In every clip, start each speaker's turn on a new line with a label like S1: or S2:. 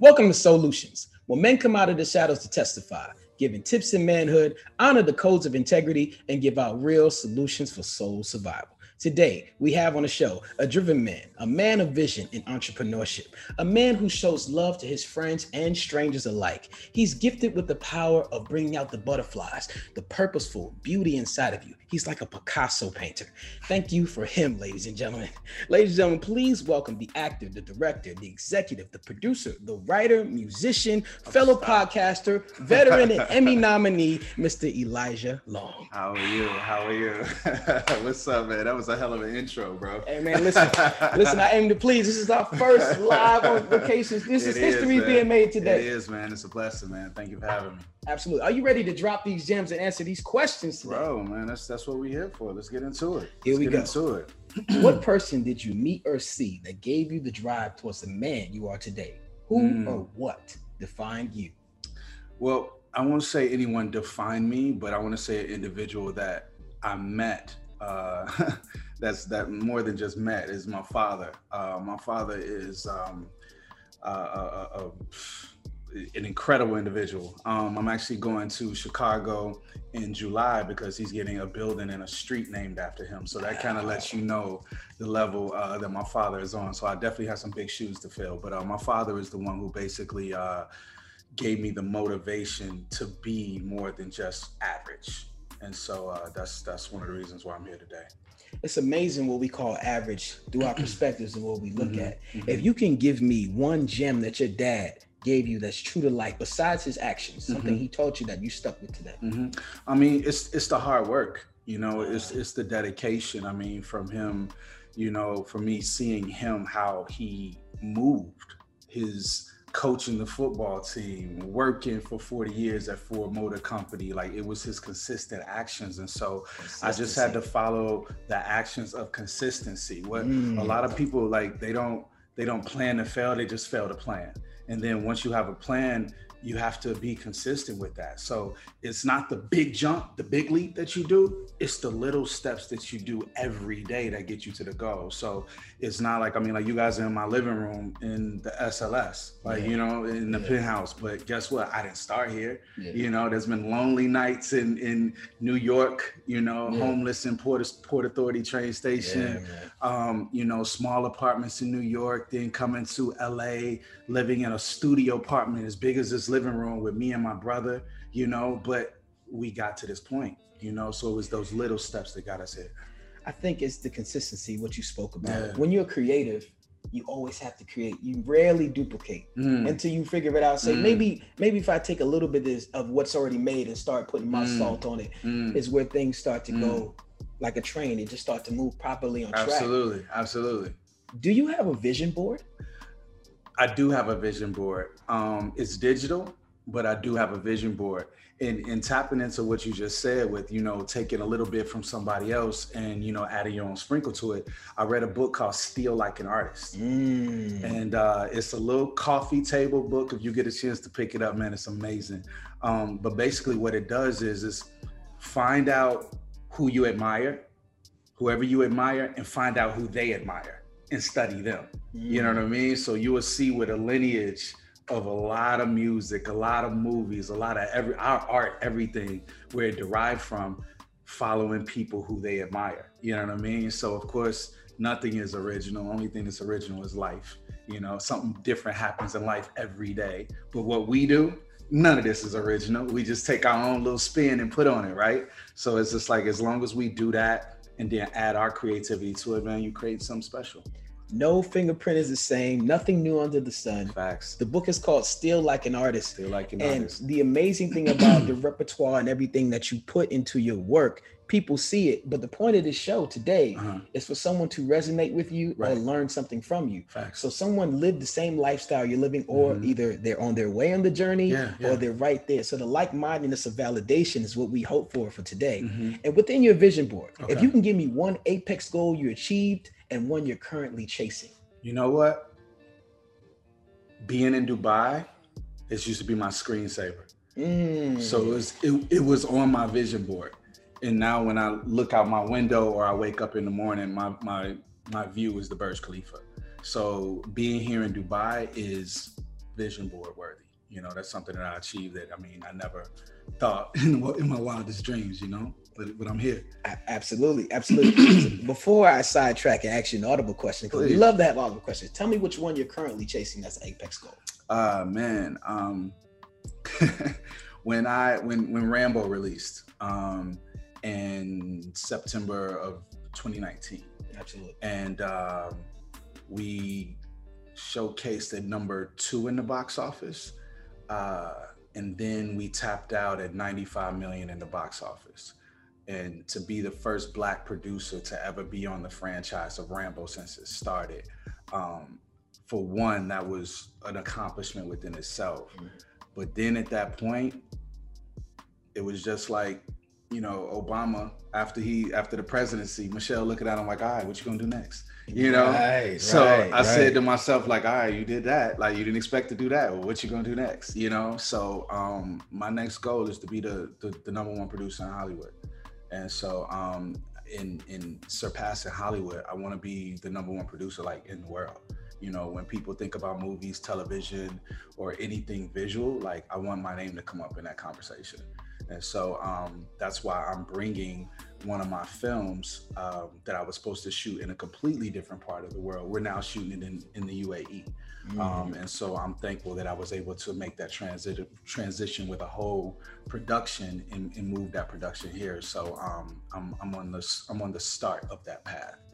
S1: Welcome to Solutions, where men come out of the shadows to testify, giving tips in manhood, honor the codes of integrity, and give out real solutions for soul survival. Today, we have on the show a driven man, a man of vision and entrepreneurship, a man who shows love to his friends and strangers alike. He's gifted with the power of bringing out the butterflies, the purposeful beauty inside of you. He's like a Picasso painter. Thank you for him, ladies and gentlemen. Ladies and gentlemen, please welcome the actor, the director, the executive, the producer, the writer, musician, fellow podcaster, veteran, and Emmy nominee, Mr. Elijah Long.
S2: How are you? How are you? What's up, man? That was a hell of an intro, bro.
S1: Hey man, listen, listen. I aim to please. This is our first live on vacations. This is, is history being made today.
S2: It is, man. It's a blessing, man. Thank you for having me.
S1: Absolutely. Are you ready to drop these gems and answer these questions today?
S2: Bro, man, that's that's what we're here for. Let's get into it.
S1: Here
S2: Let's
S1: we
S2: get
S1: go.
S2: into it.
S1: what person did you meet or see that gave you the drive towards the man you are today? Who
S2: Mm.
S1: or what defined you?
S2: Well, I won't say anyone defined me, but I want to say an individual that I met. Uh, that's that more than just met is my father. Uh, my father is um, uh, uh, uh, uh, an incredible individual. Um, I'm actually going to Chicago in July because he's getting a building and a street named after him. So that kind of lets you know the level uh, that my father is on. So I definitely have some big shoes to fill. But uh, my father is the one who basically uh, gave me the motivation to be more than just average. And so uh, that's that's one of the reasons why I'm here today.
S1: It's amazing what we call average through our perspectives and what we look
S2: Mhm,
S1: at.
S2: mhm.
S1: If you can give me one gem that your dad gave you that's true to life, besides his actions, something
S2: Mhm.
S1: he taught you that you stuck with today.
S2: hmm I mean, it's it's the hard work, you know, it's it's the dedication. I mean, from him, you know, for me seeing him how he moved, his coaching the football team, working for 40 years at Ford Motor Company, like it was his consistent actions. And so I just had to follow the actions of consistency. What a
S1: Mm.
S2: lot of people like they don't they don't plan to fail, they just fail to plan. And then once you have a plan, you have to be consistent with that. So it's not the big jump, the big leap that you do, it's the little steps that you do every day that get you to the goal. So it's not like I mean, like you guys are in my living room in the SLS, like
S1: Yeah.
S2: you know, in the
S1: Yeah.
S2: penthouse. But guess what? I didn't start here.
S1: Yeah.
S2: You know, there's been lonely nights in in New York. You know, homeless in Port Port Authority train station. Um, you know, small apartments in New York. Then coming to LA, living in a studio apartment as big as this living room with me and my brother. You know, but we got to this point. You know, so it was those little steps that got us here.
S1: I think it's the consistency, what you spoke about.
S2: Yeah.
S1: When you're creative, you always have to create. You rarely duplicate
S2: Mm,
S1: until you figure it out. Say
S2: Mm.
S1: maybe, maybe if I take a little bit of, of what's already made and start putting my
S2: Mm.
S1: salt on it,
S2: mm.
S1: is where things start to
S2: Mm.
S1: go like a train. It just start to move properly on track.
S2: Absolutely, absolutely.
S1: Do you have a vision board?
S2: I do have a vision board. Um, it's digital, but I do have a vision board. And, and tapping into what you just said with, you know, taking a little bit from somebody else and, you know, adding your own sprinkle to it. I read a book called Steal Like an Artist.
S1: Mm.
S2: And uh, it's a little coffee table book. If you get a chance to pick it up, man, it's amazing. Um, but basically what it does is, is find out who you admire, whoever you admire, and find out who they admire and study them. You know mm. what I mean? So you will see with a lineage of a lot of music, a lot of movies, a lot of every our art, everything where it derived from following people who they admire. You know what I mean? So of course, nothing is original. Only thing that's original is life. You know, something different happens in life every day. But what we do, none of this is original. We just take our own little spin and put on it, right? So it's just like as long as we do that and then add our creativity to it, man, you create something special.
S1: No fingerprint is the same. Nothing new under the sun.
S2: Facts.
S1: The book is called Still Like an Artist.
S2: Still like an
S1: And
S2: artist.
S1: And the amazing thing about the repertoire and everything that you put into your work, people see it. But the point of this show today
S2: Uh-huh.
S1: is for someone to resonate with you or learn something from you.
S2: Facts.
S1: So someone lived the same lifestyle you're living, or
S2: Mhm.
S1: either they're on their way on the journey
S2: Yeah, yeah.
S1: or they're right there. So the like-mindedness of validation is what we hope for for today.
S2: Mhm.
S1: And within your vision board, if you can give me one apex goal you achieved and one you're currently chasing.
S2: You know what? Being in Dubai, this used to be my screensaver.
S1: Mm.
S2: So it was it, it was on my vision board. And now when I look out my window or I wake up in the morning, my my my view is the Burj Khalifa. So being here in Dubai is vision board worthy. You know, that's something that I achieved that I mean I never thought in, in my wildest dreams. You know, but but I'm here.
S1: Absolutely, absolutely. Before I sidetrack and ask you an audible question, because we love to have audible questions. Tell me which one you're currently chasing as apex goal.
S2: Uh man, um, when I when when Rambo released um, in September of 2019.
S1: Absolutely.
S2: And um, we showcased at number two in the box office. Uh, and then we tapped out at 95 million in the box office. And to be the first black producer to ever be on the franchise of Rambo since it started, um, for one, that was an accomplishment within itself. Mm-hmm. But then at that point, it was just like you know, Obama after he after the presidency, Michelle looking at him like, all right, what you gonna do next? You know?
S1: Right,
S2: so
S1: right,
S2: I right. said to myself, like, all right, you did that. Like you didn't expect to do that. Well, what you gonna do next? You know? So um my next goal is to be the the, the number one producer in Hollywood. And so um in in surpassing Hollywood, I want to be the number one producer like in the world. You know, when people think about movies, television, or anything visual, like I want my name to come up in that conversation. And so um, that's why I'm bringing one of my films um, that I was supposed to shoot in a completely different part of the world. We're now shooting it in, in the UAE. Mm-hmm. Um, and so I'm thankful that I was able to make that transition transition with a whole production and, and move that production here. So um, I'm, I'm on the I'm on the start of that path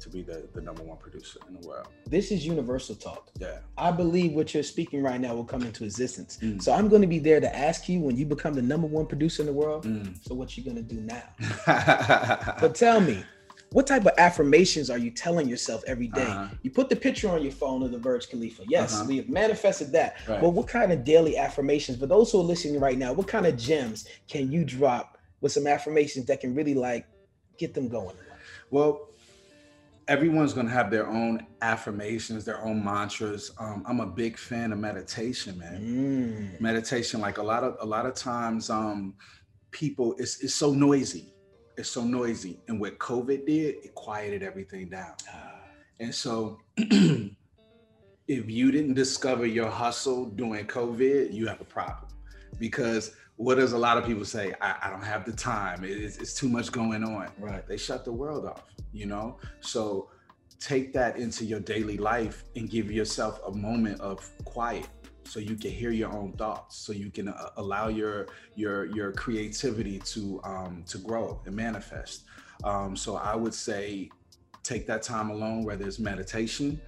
S2: to be the, the number one producer in the world.
S1: This is universal talk.
S2: Yeah.
S1: I believe what you're speaking right now will come into existence. Mm. So I'm going to be there to ask you when you become the number one producer in the world. Mm. So what you going to do now? but tell me, what type of affirmations are you telling yourself every day? Uh-huh. You put the picture on your phone of the Burj Khalifa. Yes, uh-huh. we have manifested that. Right. But what kind of daily affirmations, for those who are listening right now, what kind of gems can you drop with some affirmations that can really like get them going?
S2: Well, everyone's going to have their own affirmations, their own mantras. Um, I'm a big fan of meditation, man. Mm. Meditation, like a lot of a lot of times, um, people it's it's so noisy. It's so noisy, and what COVID did, it quieted everything down. Ah. And so, if you didn't discover your hustle during COVID, you have a problem because what does a lot of people say? I, I don't have the time. It's, it's, too much going on.
S1: Right.
S2: They shut the world off, you know? So take that into your daily life and give yourself a moment of quiet so you can hear your own thoughts so you can uh, allow your your your creativity to um to grow and manifest um so i would say take that time alone whether it's meditation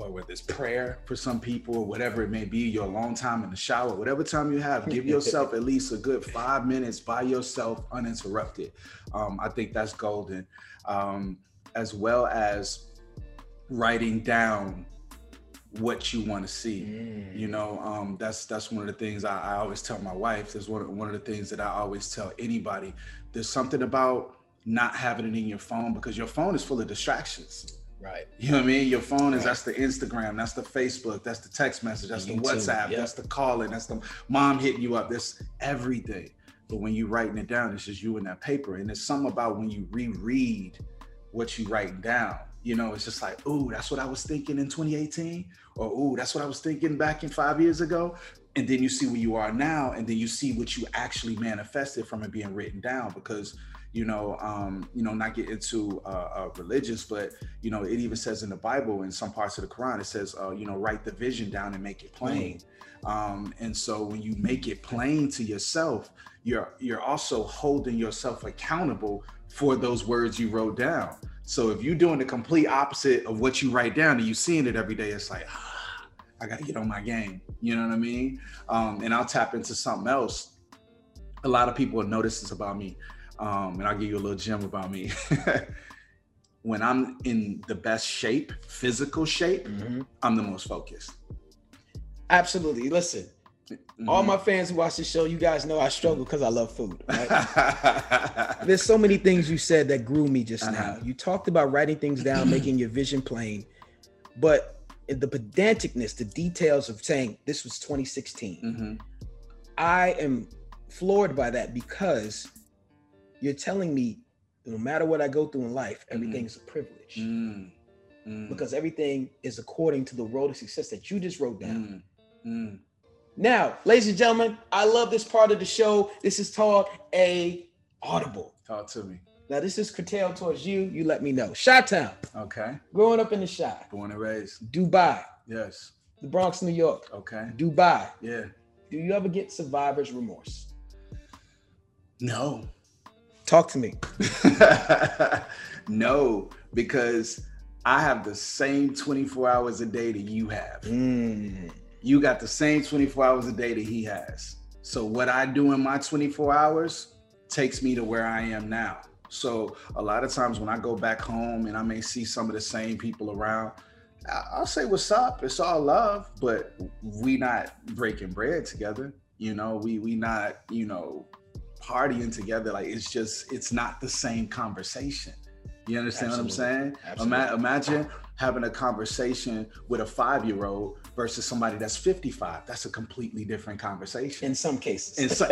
S2: or whether it's prayer for some people or whatever it may be, your long time in the shower, whatever time you have, give yourself at least a good five minutes by yourself uninterrupted. Um, I think that's golden. Um, as well as writing down what you want to see. Mm. You know, um, that's that's one of the things I, I always tell my wife. There's one one of the things that I always tell anybody. There's something about not having it in your phone because your phone is full of distractions.
S1: Right.
S2: You know what I mean? Your phone is right. that's the Instagram, that's the Facebook, that's the text message, that's the, WhatsApp, yep. that's the calling, that's the mom hitting you up. That's everything. But when you're writing it down, it's just you and that paper. And it's something about when you reread what you writing down. You know, it's just like, oh, that's what I was thinking in 2018, or oh, that's what I was thinking back in five years ago. And then you see where you are now, and then you see what you actually manifested from it being written down because you know, um, you know, not get into uh, uh, religious, but you know, it even says in the Bible, in some parts of the Quran, it says, uh, you know, write the vision down and make it plain. Um, and so when you make it plain to yourself, you're you're also holding yourself accountable for those words you wrote down. So if you're doing the complete opposite of what you write down and you're seeing it every day, it's like, ah, I gotta get on my game. You know what I mean? Um, and I'll tap into something else. A lot of people will notice this about me. Um, and I'll give you a little gem about me. when I'm in the best shape, physical shape, mm-hmm. I'm the most focused.
S1: Absolutely. Listen, mm-hmm. all my fans who watch the show, you guys know I struggle because I love food. Right? There's so many things you said that grew me just uh-huh. now. You talked about writing things down, making your vision plain, but the pedanticness, the details of saying this was 2016. Mm-hmm. I am floored by that because you're telling me no matter what I go through in life, mm-hmm. everything mm. is a privilege. Mm. Mm. Because everything is according to the road of success that you just wrote down. Mm. Now, ladies and gentlemen, I love this part of the show. This is called a audible.
S2: Talk to me.
S1: Now, this is curtailed towards you. You let me know. Shot Town.
S2: Okay.
S1: Growing up in the Chi.
S2: Born and raised.
S1: Dubai.
S2: Yes.
S1: The Bronx, New York.
S2: Okay.
S1: Dubai.
S2: Yeah.
S1: Do you ever get survivor's remorse?
S2: No.
S1: Talk to me.
S2: no, because I have the same 24 hours a day that you have. Mm. You got the same 24 hours a day that he has. So what I do in my 24 hours takes me to where I am now. So a lot of times when I go back home and I may see some of the same people around, I'll say what's up. It's all love, but we not breaking bread together. You know, we we not, you know, partying together. Like it's just it's not the same conversation. You understand Absolutely. what I'm saying? Absolutely. imagine having a conversation with a five year old versus somebody that's 55. That's a completely different conversation.
S1: In some cases.
S2: In, so,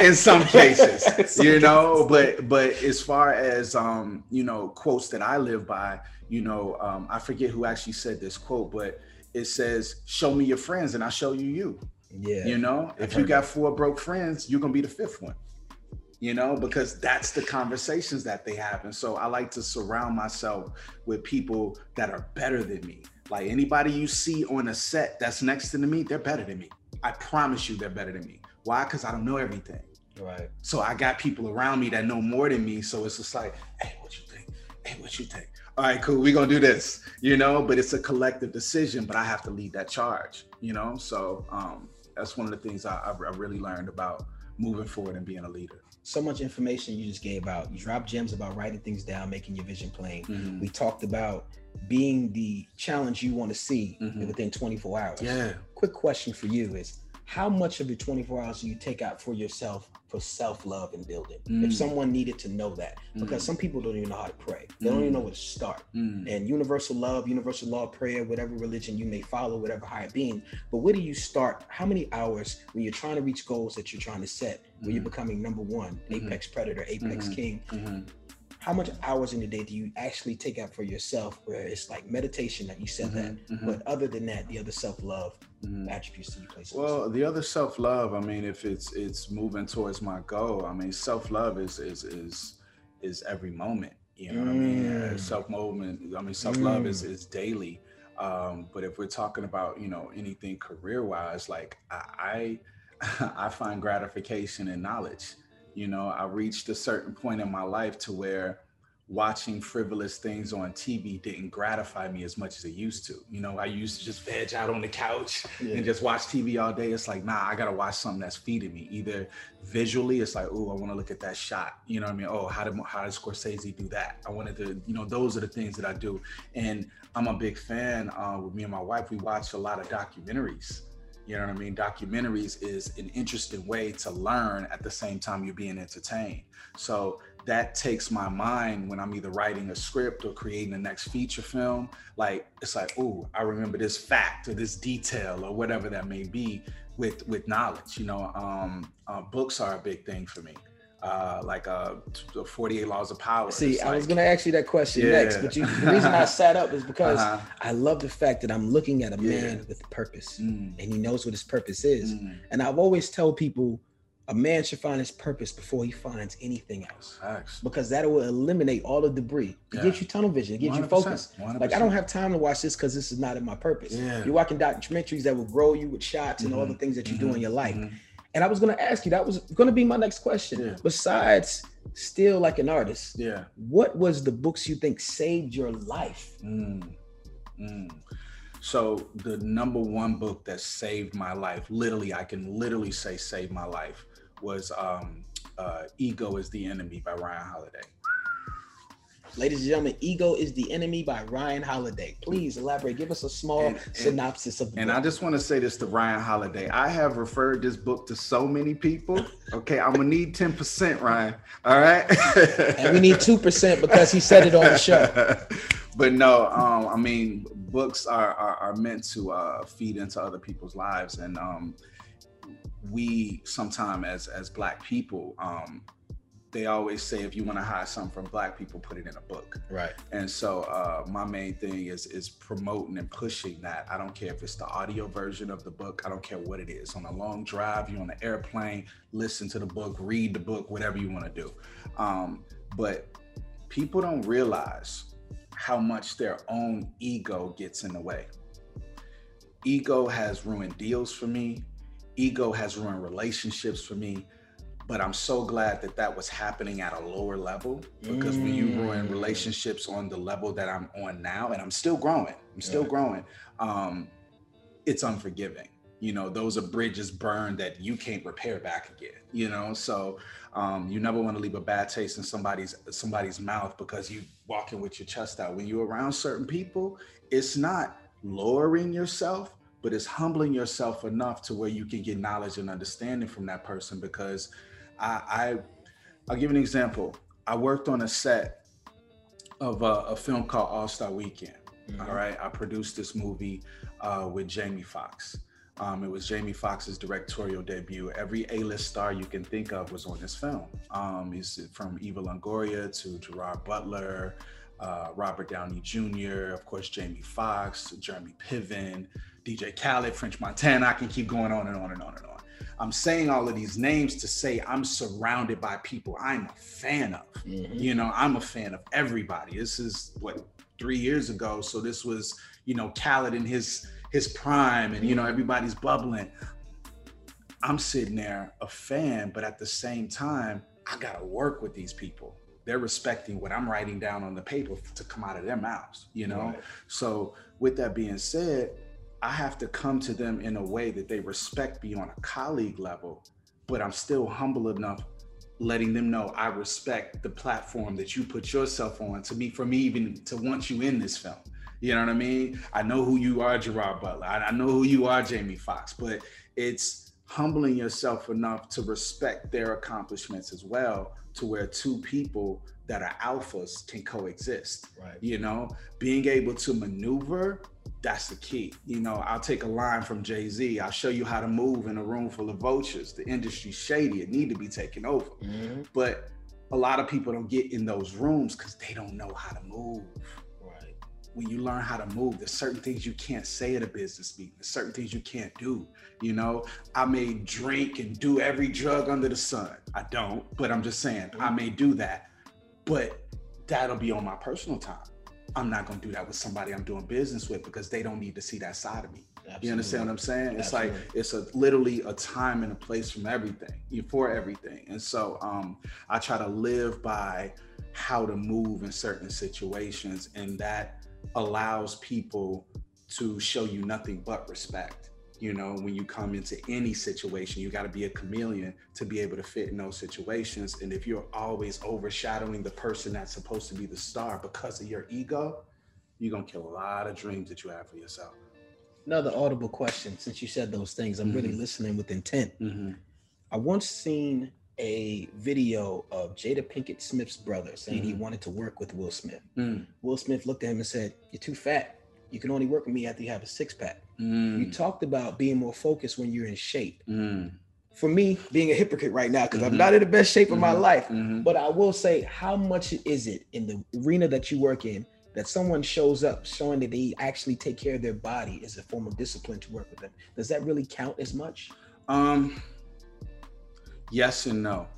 S2: in some cases, some you know, cases. but but as far as um, you know, quotes that I live by, you know, um, I forget who actually said this quote, but it says, "Show me your friends, and I'll show you you."
S1: Yeah.
S2: You know, I've if you got that. four broke friends, you're gonna be the fifth one. You know, because that's the conversations that they have, and so I like to surround myself with people that are better than me. Like anybody you see on a set that's next to me, they're better than me. I promise you, they're better than me. Why? Because I don't know everything.
S1: Right.
S2: So I got people around me that know more than me. So it's just like, hey, what you think? Hey, what you think? all right, cool, we're gonna do this, you know, but it's a collective decision, but I have to lead that charge, you know? So um, that's one of the things I, I, I really learned about moving forward and being a leader.
S1: So much information you just gave out. You dropped gems about writing things down, making your vision plain. Mm-hmm. We talked about being the challenge you want to see mm-hmm. within 24 hours.
S2: Yeah.
S1: Quick question for you is how much of your 24 hours do you take out for yourself for self-love and building mm. if someone needed to know that because mm. some people don't even know how to pray they mm. don't even know mm. where to start mm. and universal love universal law prayer whatever religion you may follow whatever higher being but where do you start how many hours when you're trying to reach goals that you're trying to set where you're mm. becoming number one mm-hmm. apex predator apex mm-hmm. king mm-hmm how much hours in the day do you actually take out for yourself where it's like meditation that you said mm-hmm, that mm-hmm. but other than that the other self-love mm-hmm. attributes that you place
S2: well the other self-love i mean if it's it's moving towards my goal i mean self-love is is is is every moment you know what i mean uh, self-movement i mean self-love mm. is is daily um, but if we're talking about you know anything career-wise like i i, I find gratification in knowledge you know, I reached a certain point in my life to where watching frivolous things on TV didn't gratify me as much as it used to. You know, I used to just veg out on the couch yeah. and just watch TV all day. It's like, nah, I gotta watch something that's feeding me. Either visually, it's like, oh, I want to look at that shot. You know what I mean? Oh, how did how did Scorsese do that? I wanted to, you know, those are the things that I do. And I'm a big fan. Uh, with me and my wife, we watch a lot of documentaries. You know what I mean? Documentaries is an interesting way to learn at the same time you're being entertained. So that takes my mind when I'm either writing a script or creating the next feature film. Like it's like, oh, I remember this fact or this detail or whatever that may be with with knowledge. You know, um, uh, books are a big thing for me uh, like uh, 48 laws of power.
S1: See, I was going to ask you that question yeah. next, but you, the reason I sat up is because uh-huh. I love the fact that I'm looking at a yeah. man with purpose mm. and he knows what his purpose is. Mm. And I've always told people a man should find his purpose before he finds anything else
S2: Facts.
S1: because that will eliminate all the debris it yeah. gives you tunnel vision it gives you focus 100%. like i don't have time to watch this because this is not in my purpose
S2: yeah.
S1: you're watching documentaries that will grow you with shots mm-hmm. and all the mm-hmm. things that you mm-hmm. do in your life mm-hmm. And I was going to ask you, that was going to be my next question.
S2: Yeah.
S1: Besides still like an artist,
S2: yeah,
S1: what was the books you think saved your life? Mm.
S2: Mm. So the number one book that saved my life, literally, I can literally say saved my life, was um, uh, "Ego Is the Enemy" by Ryan Holiday.
S1: Ladies and gentlemen, Ego is the Enemy by Ryan Holiday. Please elaborate. Give us a small and, synopsis of
S2: the And book. I just want to say this to Ryan Holiday. I have referred this book to so many people. Okay, I'm gonna need 10%, Ryan. All right.
S1: and we need 2% because he said it on the show.
S2: But no, um, I mean, books are, are, are meant to uh, feed into other people's lives. And um, we sometimes as as black people, um, they always say if you want to hide something from black people, put it in a book.
S1: Right.
S2: And so uh, my main thing is is promoting and pushing that. I don't care if it's the audio version of the book. I don't care what it is. On a long drive, you're on the airplane, listen to the book, read the book, whatever you want to do. Um, but people don't realize how much their own ego gets in the way. Ego has ruined deals for me. Ego has ruined relationships for me but I'm so glad that that was happening at a lower level because mm. when you ruin mm. relationships on the level that I'm on now, and I'm still growing, I'm still right. growing, um, it's unforgiving. You know, those are bridges burned that you can't repair back again. You know, so um, you never want to leave a bad taste in somebody's somebody's mouth because you walking with your chest out. When you're around certain people, it's not lowering yourself, but it's humbling yourself enough to where you can get knowledge and understanding from that person because I, I I'll give an example. I worked on a set of a, a film called All Star Weekend. Mm-hmm. All right, I produced this movie uh, with Jamie Foxx. Um, it was Jamie Foxx's directorial debut. Every A-list star you can think of was on this film. Um, he's from Eva Longoria to Gerard Butler, uh, Robert Downey Jr., of course, Jamie Foxx, Jeremy Piven, DJ Khaled, French Montana. I can keep going on and on and on and on. I'm saying all of these names to say I'm surrounded by people I'm a fan of. Mm-hmm. You know, I'm a fan of everybody. This is what three years ago. So this was, you know, Khaled in his his prime and you know, everybody's bubbling. I'm sitting there a fan, but at the same time, I gotta work with these people. They're respecting what I'm writing down on the paper to come out of their mouths, you know? Right. So with that being said, I have to come to them in a way that they respect me on a colleague level, but I'm still humble enough letting them know I respect the platform that you put yourself on to me for me even to want you in this film. You know what I mean? I know who you are, Gerard Butler. I, I know who you are, Jamie Foxx, but it's humbling yourself enough to respect their accomplishments as well to where two people that are alphas can coexist.
S1: Right.
S2: You know, being able to maneuver that's the key. You know, I'll take a line from Jay Z. I'll show you how to move in a room full of vultures. The industry's shady. It need to be taken over. Mm-hmm. But a lot of people don't get in those rooms because they don't know how to move.
S1: Right.
S2: When you learn how to move, there's certain things you can't say at a business meeting. There's certain things you can't do. You know, I may drink and do every drug under the sun. I don't, but I'm just saying mm-hmm. I may do that. But that'll be on my personal time I'm not going to do that with somebody I'm doing business with because they don't need to see that side of me. Absolutely. You understand what I'm saying? It's Absolutely. like it's a literally a time and a place from everything, for everything. And so um, I try to live by how to move in certain situations, and that allows people to show you nothing but respect you know when you come into any situation you got to be a chameleon to be able to fit in those situations and if you're always overshadowing the person that's supposed to be the star because of your ego you're going to kill a lot of dreams that you have for yourself
S1: another audible question since you said those things i'm mm-hmm. really listening with intent mm-hmm. i once seen a video of jada pinkett smith's brother saying mm-hmm. he wanted to work with will smith mm. will smith looked at him and said you're too fat you can only work with me after you have a six pack. Mm. You talked about being more focused when you're in shape. Mm. For me, being a hypocrite right now, because mm-hmm. I'm not in the best shape mm-hmm. of my mm-hmm. life, mm-hmm. but I will say, how much is it in the arena that you work in that someone shows up showing that they actually take care of their body as a form of discipline to work with them? Does that really count as much?
S2: Um, yes and no,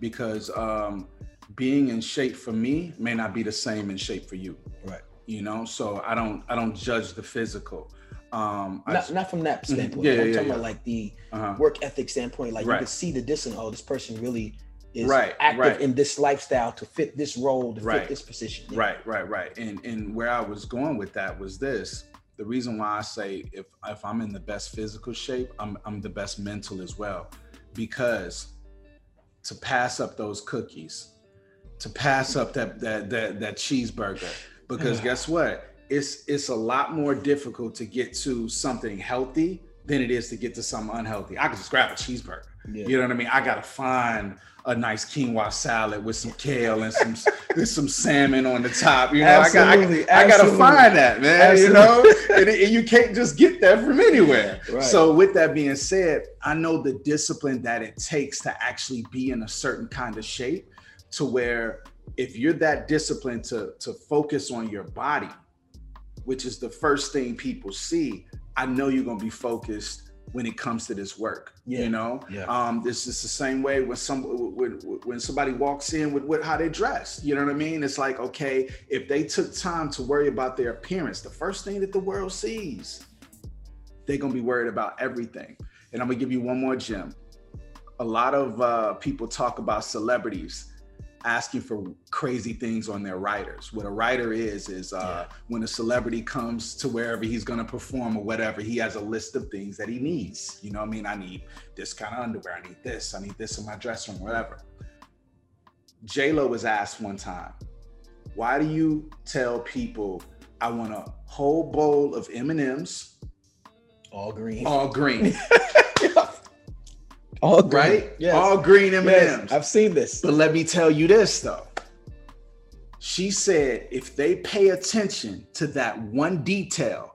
S2: because um, being in shape for me may not be the same in shape for you.
S1: Right
S2: you know so i don't i don't judge the physical um
S1: not, not from that mm-hmm. standpoint yeah, i'm yeah, talking yeah. about like the uh-huh. work ethic standpoint like right. you can see the distance oh this person really is right, active right. in this lifestyle to fit this role to right. fit this position
S2: yeah. right right right and and where i was going with that was this the reason why i say if if i'm in the best physical shape i'm i'm the best mental as well because to pass up those cookies to pass up that that that, that cheeseburger because guess what? It's it's a lot more difficult to get to something healthy than it is to get to something unhealthy. I can just grab a cheeseburger. Yeah. You know what I mean? I gotta find a nice quinoa salad with some kale and some with some salmon on the top. You know, absolutely, I, got, I, I gotta find that, man. Absolutely. You know, and, and, you can't just get that from anywhere. Right. So, with that being said, I know the discipline that it takes to actually be in a certain kind of shape to where if you're that disciplined to to focus on your body, which is the first thing people see, I know you're gonna be focused when it comes to this work.
S1: Yeah.
S2: You know,
S1: Yeah.
S2: um, this is the same way when some when, when somebody walks in with, with how they dress. You know what I mean? It's like okay, if they took time to worry about their appearance, the first thing that the world sees, they're gonna be worried about everything. And I'm gonna give you one more gem. A lot of uh, people talk about celebrities asking for crazy things on their writers. What a writer is is uh, when a celebrity comes to wherever he's going to perform or whatever, he has a list of things that he needs. You know what I mean? I need this kind of underwear. I need this. I need this in my dressing room, whatever. J Lo was asked one time, "Why do you tell people I want a whole bowl of M and M's,
S1: All green.
S2: all green,
S1: All green.
S2: right?
S1: Yes.
S2: All green M and
S1: yes.
S2: M's."
S1: I've seen this.
S2: But let me tell you this though. She said if they pay attention to that one detail,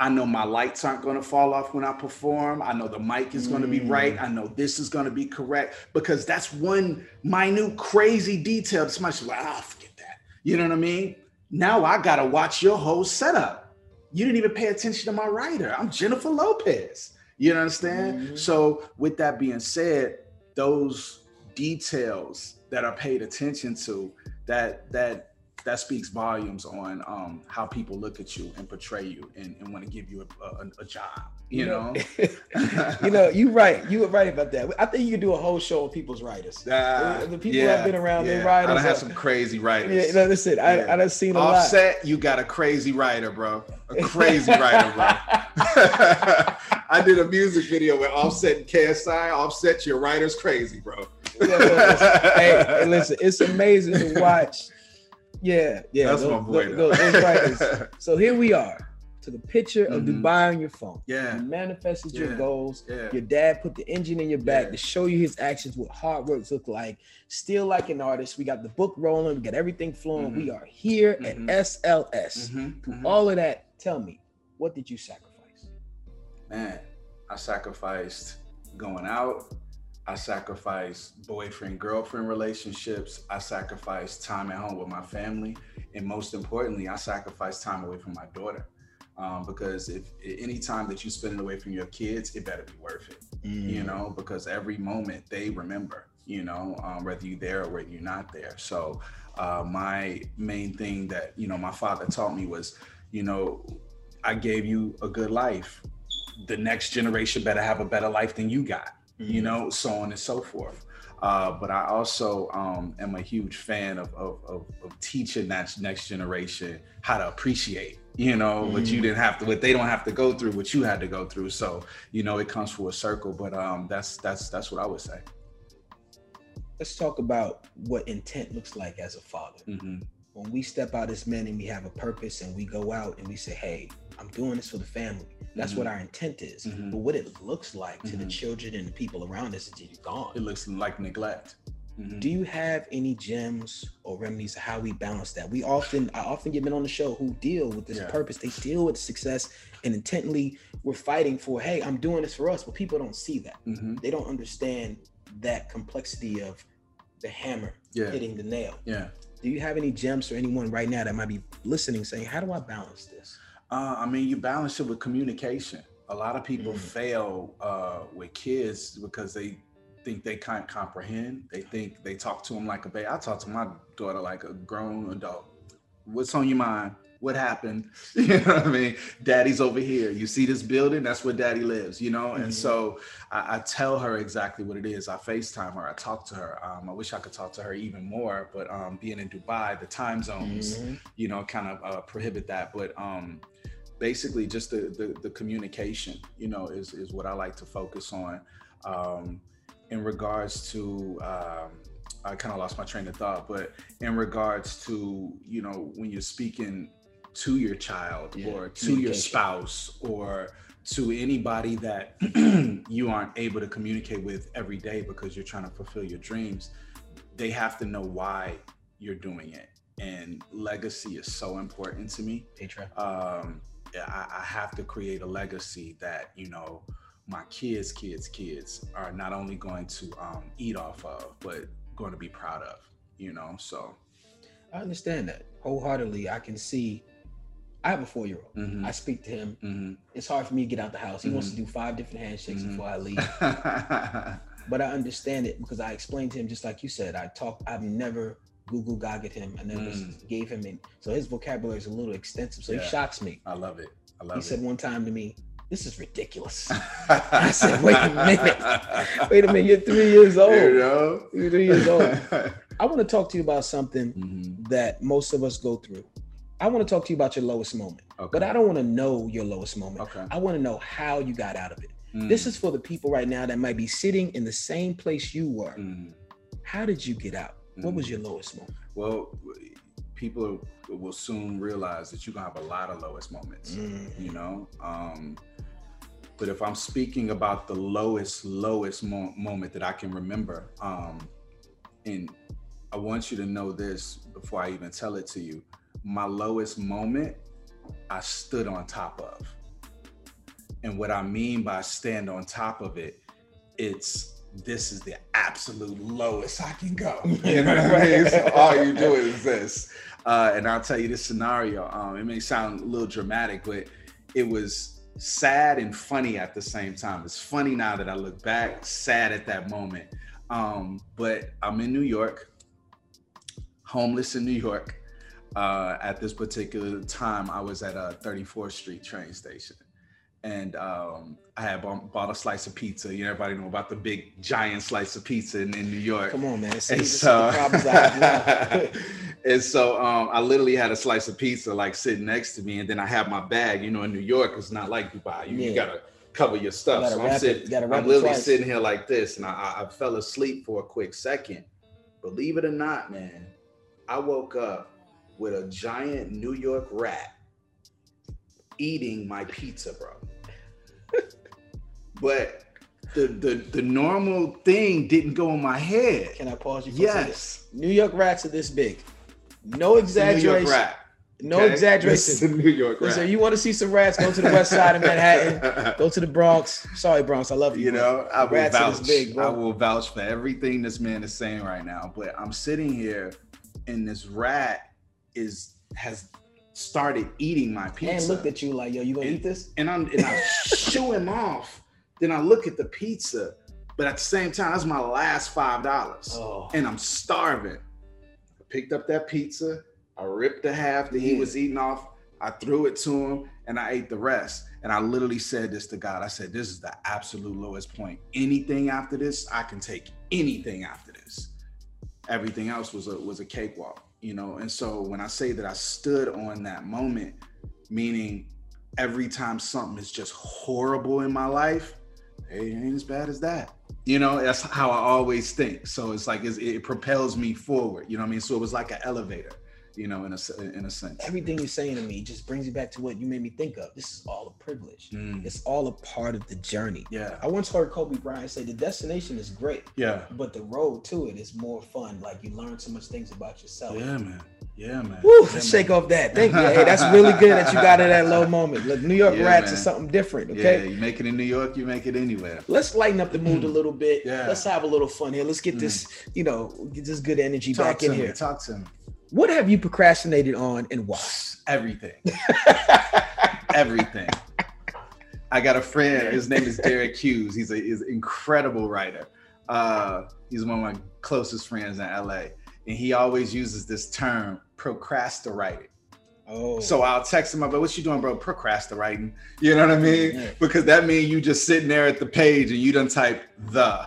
S2: I know my lights aren't going to fall off when I perform. I know the mic is going to be
S1: Mm.
S2: right. I know this is going to be correct because that's one minute crazy detail. Somebody's like, ah, forget that. You know what I mean? Now I got to watch your whole setup. You didn't even pay attention to my writer. I'm Jennifer Lopez. You understand?
S1: Mhm.
S2: So, with that being said, those details that are paid attention to, that that that speaks volumes on um, how people look at you and portray you and, and want to give you a, a, a job. You, know,
S1: you know, you right. You were right about that. I think you could do a whole show on people's writers.
S2: Ah,
S1: the people I've been around, they writers
S2: I
S1: have
S2: some crazy writers.
S1: Yeah, no, listen, I,
S2: Yeah.
S1: I done seen a lot.
S2: Offset, you got a crazy writer, bro. A crazy writer, bro. I did a music video with Offset and KSI. Offset, your writer's crazy, bro.
S1: Yeah, hey, hey, listen, it's amazing to watch. Yeah, yeah,
S2: That's
S1: those,
S2: my boy.
S1: those- those writers. So here we are to the picture of
S2: Mhm.
S1: Dubai on your phone.
S2: yeah,
S1: You manifested your goals.
S2: yeah.
S1: Your dad put the engine in your back
S2: Yeah.
S1: to show you his actions, what hard works look like. Still like an artist. We got the book rolling. We got everything flowing.
S2: Mhm.
S1: We are here
S2: Mhm.
S1: at SLS.
S2: Mhm,
S1: Through
S2: mhm.
S1: all of that, tell me, what did you sacrifice?
S2: man, I sacrificed going out. I sacrifice boyfriend girlfriend relationships. I sacrifice time at home with my family. And most importantly, I sacrifice time away from my daughter. Um, because if any time that you spend it away from your kids, it better be worth it,
S1: Mm.
S2: you know, because every moment they remember, you know, um, whether you're there or whether you're not there. So, uh, my main thing that, you know, my father taught me was, you know, I gave you a good life. The next generation better have a better life than you got
S1: Mm.
S2: you know, so on and so forth. Uh, but I also um, am a huge fan of, of, of, of teaching that next generation how to appreciate, you know, what you
S1: Mm.
S2: didn't have to, what they don't have to go through, what you had to go through. So, you know, it comes full circle. But um, that's that's that's what I would say.
S1: Let's talk about what intent looks like as a father.
S2: hmm
S1: When we step out as men and we have a purpose and we go out and we say, hey, I'm doing this for the family. That's
S2: Mhm.
S1: what our intent is.
S2: Mhm.
S1: But what it looks like to the
S2: Mhm.
S1: children and the people around us is gone.
S2: It looks like neglect. Mhm.
S1: Do you have any gems or remedies of how we balance that? We often, I often get men on the show who deal with this
S2: Yeah.
S1: purpose. They deal with success and intently we're fighting for, hey, I'm doing this for us, but people don't see that.
S2: Mhm.
S1: They don't understand that complexity of the hammer
S2: Yeah.
S1: hitting the nail.
S2: Yeah.
S1: Do you have any gems for anyone right now that might be listening saying, how do I balance this?
S2: Uh, I mean, you balance it with communication. A lot of people
S1: Mm.
S2: fail uh, with kids because they think they can't comprehend. They think they talk to them like a baby. I talk to my daughter like a grown adult. What's on your mind? What happened? You know what I mean? Daddy's over here. You see this building? That's where daddy lives, you know?
S1: Mhm.
S2: And so I, I tell her exactly what it is. I FaceTime her. I talk to her. Um, I wish I could talk to her even more, but um, being in Dubai, the time zones,
S1: Mhm.
S2: you know, kind of uh, prohibit that. But um, basically, just the, the the communication, you know, is is what I like to focus on. Um, in regards to, um, I kind of lost my train of thought, but in regards to, you know, when you're speaking to your child
S1: Yeah,
S2: or to your spouse or to anybody that you aren't able to communicate with every day because you're trying to fulfill your dreams, they have to know why you're doing it. And legacy is so important to me. Um, I, I have to create a legacy that, you know, my kids, kids, kids are not only going to um, eat off of, but going to be proud of. You know, so
S1: I understand that wholeheartedly. I can see. I have a four year old.
S2: Mhm.
S1: I speak to him.
S2: Mhm.
S1: It's hard for me to get out the house. He wants to
S2: Mhm.
S1: do five different handshakes
S2: Mhm.
S1: before I leave. but I understand it because I explained to him just like you said. I talk. I've never Google Gagged him. and then
S2: Mm.
S1: gave him it. So his vocabulary is a little extensive. So
S2: Yeah.
S1: he shocks me.
S2: I love it. I love it.
S1: He
S2: it.
S1: said one time to me, "This is ridiculous." I said, "Wait a minute. Wait a minute. You're three years old.
S2: You know?
S1: You're three years old." I want to talk to you about something
S2: Mhm.
S1: that most of us go through. I want to talk to you about your lowest moment,
S2: Okay.
S1: but I don't want to know your lowest moment.
S2: Okay.
S1: I want to know how you got out of it.
S2: Mm.
S1: This is for the people right now that might be sitting in the same place you were.
S2: Mm.
S1: How did you get out? What was
S2: Mm.
S1: your lowest moment?
S2: Well, people will soon realize that you're gonna have a lot of lowest moments.
S1: Mm.
S2: You know. Um, but if I'm speaking about the lowest, lowest mo- moment that I can remember, um, and I want you to know this before I even tell it to you. My lowest moment, I stood on top of. And what I mean by stand on top of it, it's this is the absolute lowest I can go. You know what I mean? So all you do is this. Uh, and I'll tell you this scenario. Um, it may sound a little dramatic, but it was sad and funny at the same time. It's funny now that I look back, sad at that moment. Um, but I'm in New York, homeless in New York. Uh, at this particular time, I was at a 34th Street train station, and um, I had bought, bought a slice of pizza. You know, everybody know about the big giant slice of pizza in, in New York.
S1: Come on, man. See,
S2: And so,
S1: I
S2: and so um, I literally had a slice of pizza like sitting next to me, and then I have my bag. You know, in New York, it's not like Dubai. You, you gotta cover your stuff.
S1: gotta
S2: so I'm sitting,
S1: you
S2: I'm literally
S1: twice.
S2: sitting here like this, and I, I fell asleep for a quick second. Believe it or not, man, I woke up with a giant New York rat eating my pizza, bro. but the, the the normal thing didn't go in my head.
S1: Can I pause you for a?
S2: Yes.
S1: New York rats are this big. No
S2: It's New York
S1: exaggeration.
S2: rat.
S1: No
S2: okay?
S1: Exaggeration.
S2: New York rat.
S1: Listen, you want to see some rats? Go to the west side of Manhattan. Go to the Bronx. Sorry, Bronx. I love you.
S2: you know, I will
S1: Rats
S2: vouch.
S1: big.
S2: I will vouch for everything this man is saying right now. But I'm sitting here, and this rat is has started eating my pizza.
S1: and looked at you like, yo, you gonna
S2: And-
S1: eat this?
S2: and I'm and I shoo him off. Then I look at the pizza, but at the same time, that's my last five dollars,
S1: Oh,
S2: and I'm starving. I picked up that pizza. I ripped the half that he
S1: Yeah.
S2: was eating off. I threw it to him, and I ate the rest. And I literally said this to God. I said, "This is the absolute lowest point. Anything after this, I can take anything after this. Everything else was a was a cakewalk, you know." And so when I say that I stood on that moment, meaning every time something is just horrible in my life, hey, it ain't as bad as that. You know, that's how I always think. So it's like it's, it propels me forward. You know what I mean? So it was like an elevator. You know, in a in a sense.
S1: everything you're saying to me just brings me back to what you made me think of. This is all a privilege.
S2: Mm,
S1: It's all a part of the journey.
S2: yeah,
S1: I once heard Kobe Bryant say the destination is great,
S2: yeah,
S1: but the road to it is more fun. Like you learn so much things about yourself.
S2: yeah, man, yeah, man.
S1: Woo,
S2: Yeah,
S1: let's
S2: man.
S1: shake off that. Thank you. Hey, that's really good that you got it at that low moment. Look, New York
S2: Yeah,
S1: rats
S2: man.
S1: is something different. Okay.
S2: Yeah, you make it in New York, you make it anywhere.
S1: Let's lighten up the mood a little bit.
S2: Yeah.
S1: Let's have a little fun here. Let's get this, you know, get this good energy
S2: Talk
S1: back in
S2: me.
S1: here.
S2: Talk to me.
S1: What have you procrastinated on and why?
S2: Everything. Everything. I got a friend. His name is Derek Hughes. He's a he's an incredible writer. Uh, he's one of my closest friends in LA, and he always uses this term procrastinating.
S1: Oh,
S2: So I'll text him up, but what you doing, bro? Procrastinating. You know what I mean?
S1: Yeah.
S2: Because that means you just sitting there at the page and you done type the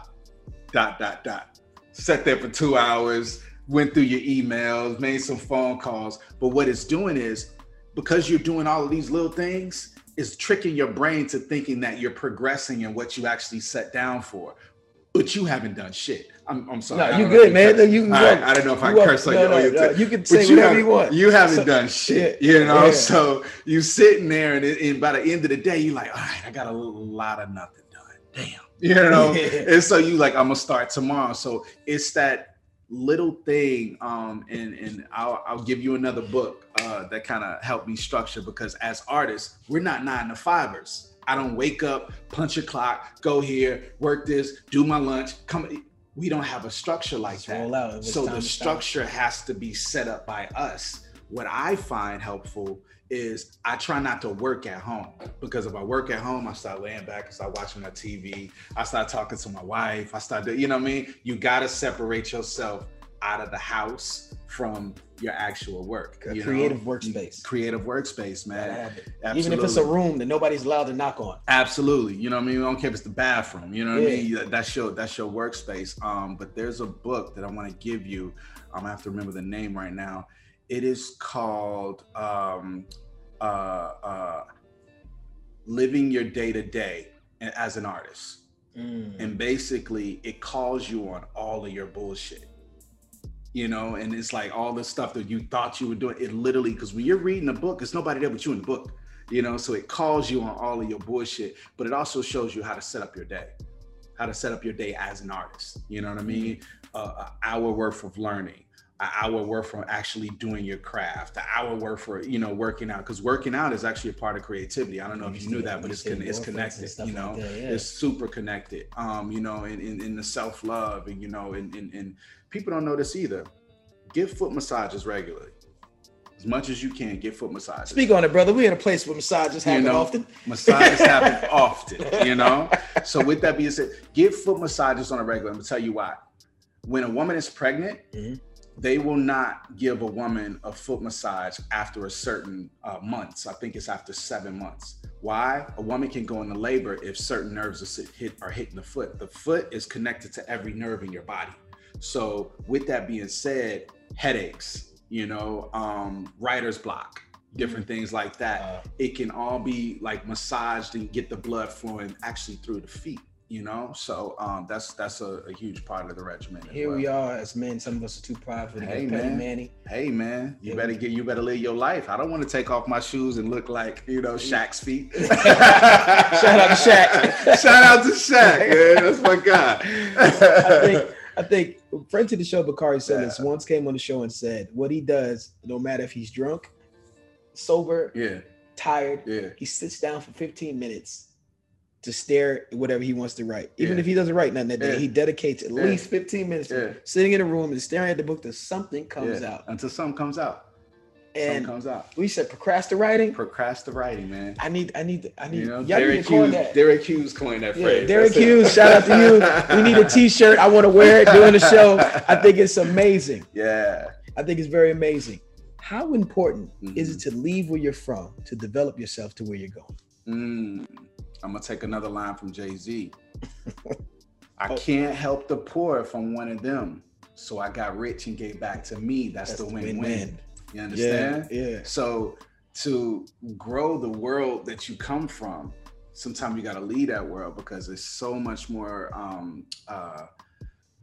S2: dot dot dot. Sat there for two hours, went through your emails, made some phone calls. But what it's doing is because you're doing all of these little things, is tricking your brain to thinking that you're progressing in what you actually set down for. But you haven't done shit. I'm, I'm sorry.
S1: no, you good, man.
S2: curse.
S1: You can
S2: right, I don't know if I
S1: You up-
S2: curse on
S1: no, no,
S2: your
S1: no. You can say
S2: you
S1: whatever you want.
S2: You haven't
S1: So-
S2: done shit,
S1: yeah,
S2: you know.
S1: yeah.
S2: So you sitting there, and, and by the end of the day, you're like, all right, I got a lot of nothing done. Damn, you know.
S1: Yeah.
S2: and so you like, I'm gonna start tomorrow. So it's that little thing, um, and and I'll I'll give you another book uh, that kind of helped me structure because as artists, we're not nine to fivers. I don't wake up, punch a clock, go here, work this, do my lunch, come. we don't have a structure like that.
S1: roll out. It was
S2: So the structure has to be set up by us. What I find helpful is I try not to work at home because if I work at home, I start laying back, I start watching my TV, I start talking to my wife, I start, do- you know what I mean? You got to separate yourself out of the house from your actual work.
S1: A
S2: you know?
S1: creative workspace.
S2: Creative workspace, man.
S1: Even if it's a room that nobody's allowed to knock on.
S2: Absolutely. You know what I mean? I don't care if it's the bathroom. You know what I mean? That's your that's your workspace. Um, but there's a book that I want to give you. I'm gonna have to remember the name right now. It is called um, uh, uh, "Living Your Day to Day as an Artist,"
S1: Mm.
S2: and basically it calls you on all of your bullshit. You know, and it's like all the stuff that you thought you were doing. It literally, because when you're reading a book, it's nobody there but you in the book you know so it calls you on all of your bullshit but it also shows you how to set up your day how to set up your day as an artist you know what i mean uh, an hour worth of learning an hour worth of actually doing your craft an hour worth for you know working out because working out is actually a part of creativity i don't know if you knew that but it's con- it's connected you know it's super connected um you know in in, in the self-love and you know and, and and people don't know this either give foot massages regularly as much as you can get foot massages
S1: Speak on it, brother. We in a place where massages
S2: You
S1: happen
S2: know,
S1: often.
S2: massages happen often, you know. So with that being said, get foot massages on a regular. I'm gonna tell you why. When a woman is pregnant,
S1: Mhm.
S2: They will not give a woman a foot massage after a certain uh, months. I think it's after seven months. Why? A woman can go into labor if certain nerves are sit- hit are hitting the foot. The foot is connected to every nerve in your body. So with that being said, headaches, you know, um, writer's block, different things like that
S1: Uh,
S2: it can all be like massaged and get the blood flowing actually through the feet you know so um that's that's a, a huge part of the regimen as
S1: here
S2: well.
S1: we are as men. Some of us are too prideful to
S2: Hey,
S1: get
S2: man.
S1: manny.
S2: hey man you
S1: Yeah,
S2: better get you better live your life i don't want to take off my shoes and look like you know Shaq's feet
S1: Shout out to Shaq.
S2: shout out to Shaq man that's my guy
S1: I think I think friend to the show, Bakari said
S2: Yeah.
S1: once came on the show and said what he does, no matter if he's drunk, sober,
S2: yeah
S1: tired,
S2: yeah
S1: he sits down for 15 minutes to stare at whatever he wants to write. Even
S2: Yeah.
S1: if he doesn't write nothing that day,
S2: Yeah.
S1: he dedicates at
S2: Yeah.
S1: least 15 minutes sitting in a room and staring at the book till something comes out.
S2: until something comes out something
S1: And
S2: comes out
S1: we said procrastinating.
S2: procrastinating man
S1: I need, I need, I need.
S2: you know Derek Hughes,
S1: that.
S2: Derek Hughes coined that phrase
S1: Derek
S2: That's it.
S1: Hughes, shout out to you. We need a T-shirt. I want to wear it during the show. I think it's amazing.
S2: yeah
S1: I think it's very amazing. How important is
S2: Mhm.
S1: it to leave where you're from to develop yourself to where you're going?
S2: Mm, I'm gonna take another line from Jay Z. I
S1: Oh.
S2: can't help the poor if I'm one of them. So I got rich and gave back to me. That's, the win-win. You
S1: Yeah,
S2: understand?
S1: yeah.
S2: So to grow the world that you come from, sometimes you got to lead that world because there's so much more. Um, uh,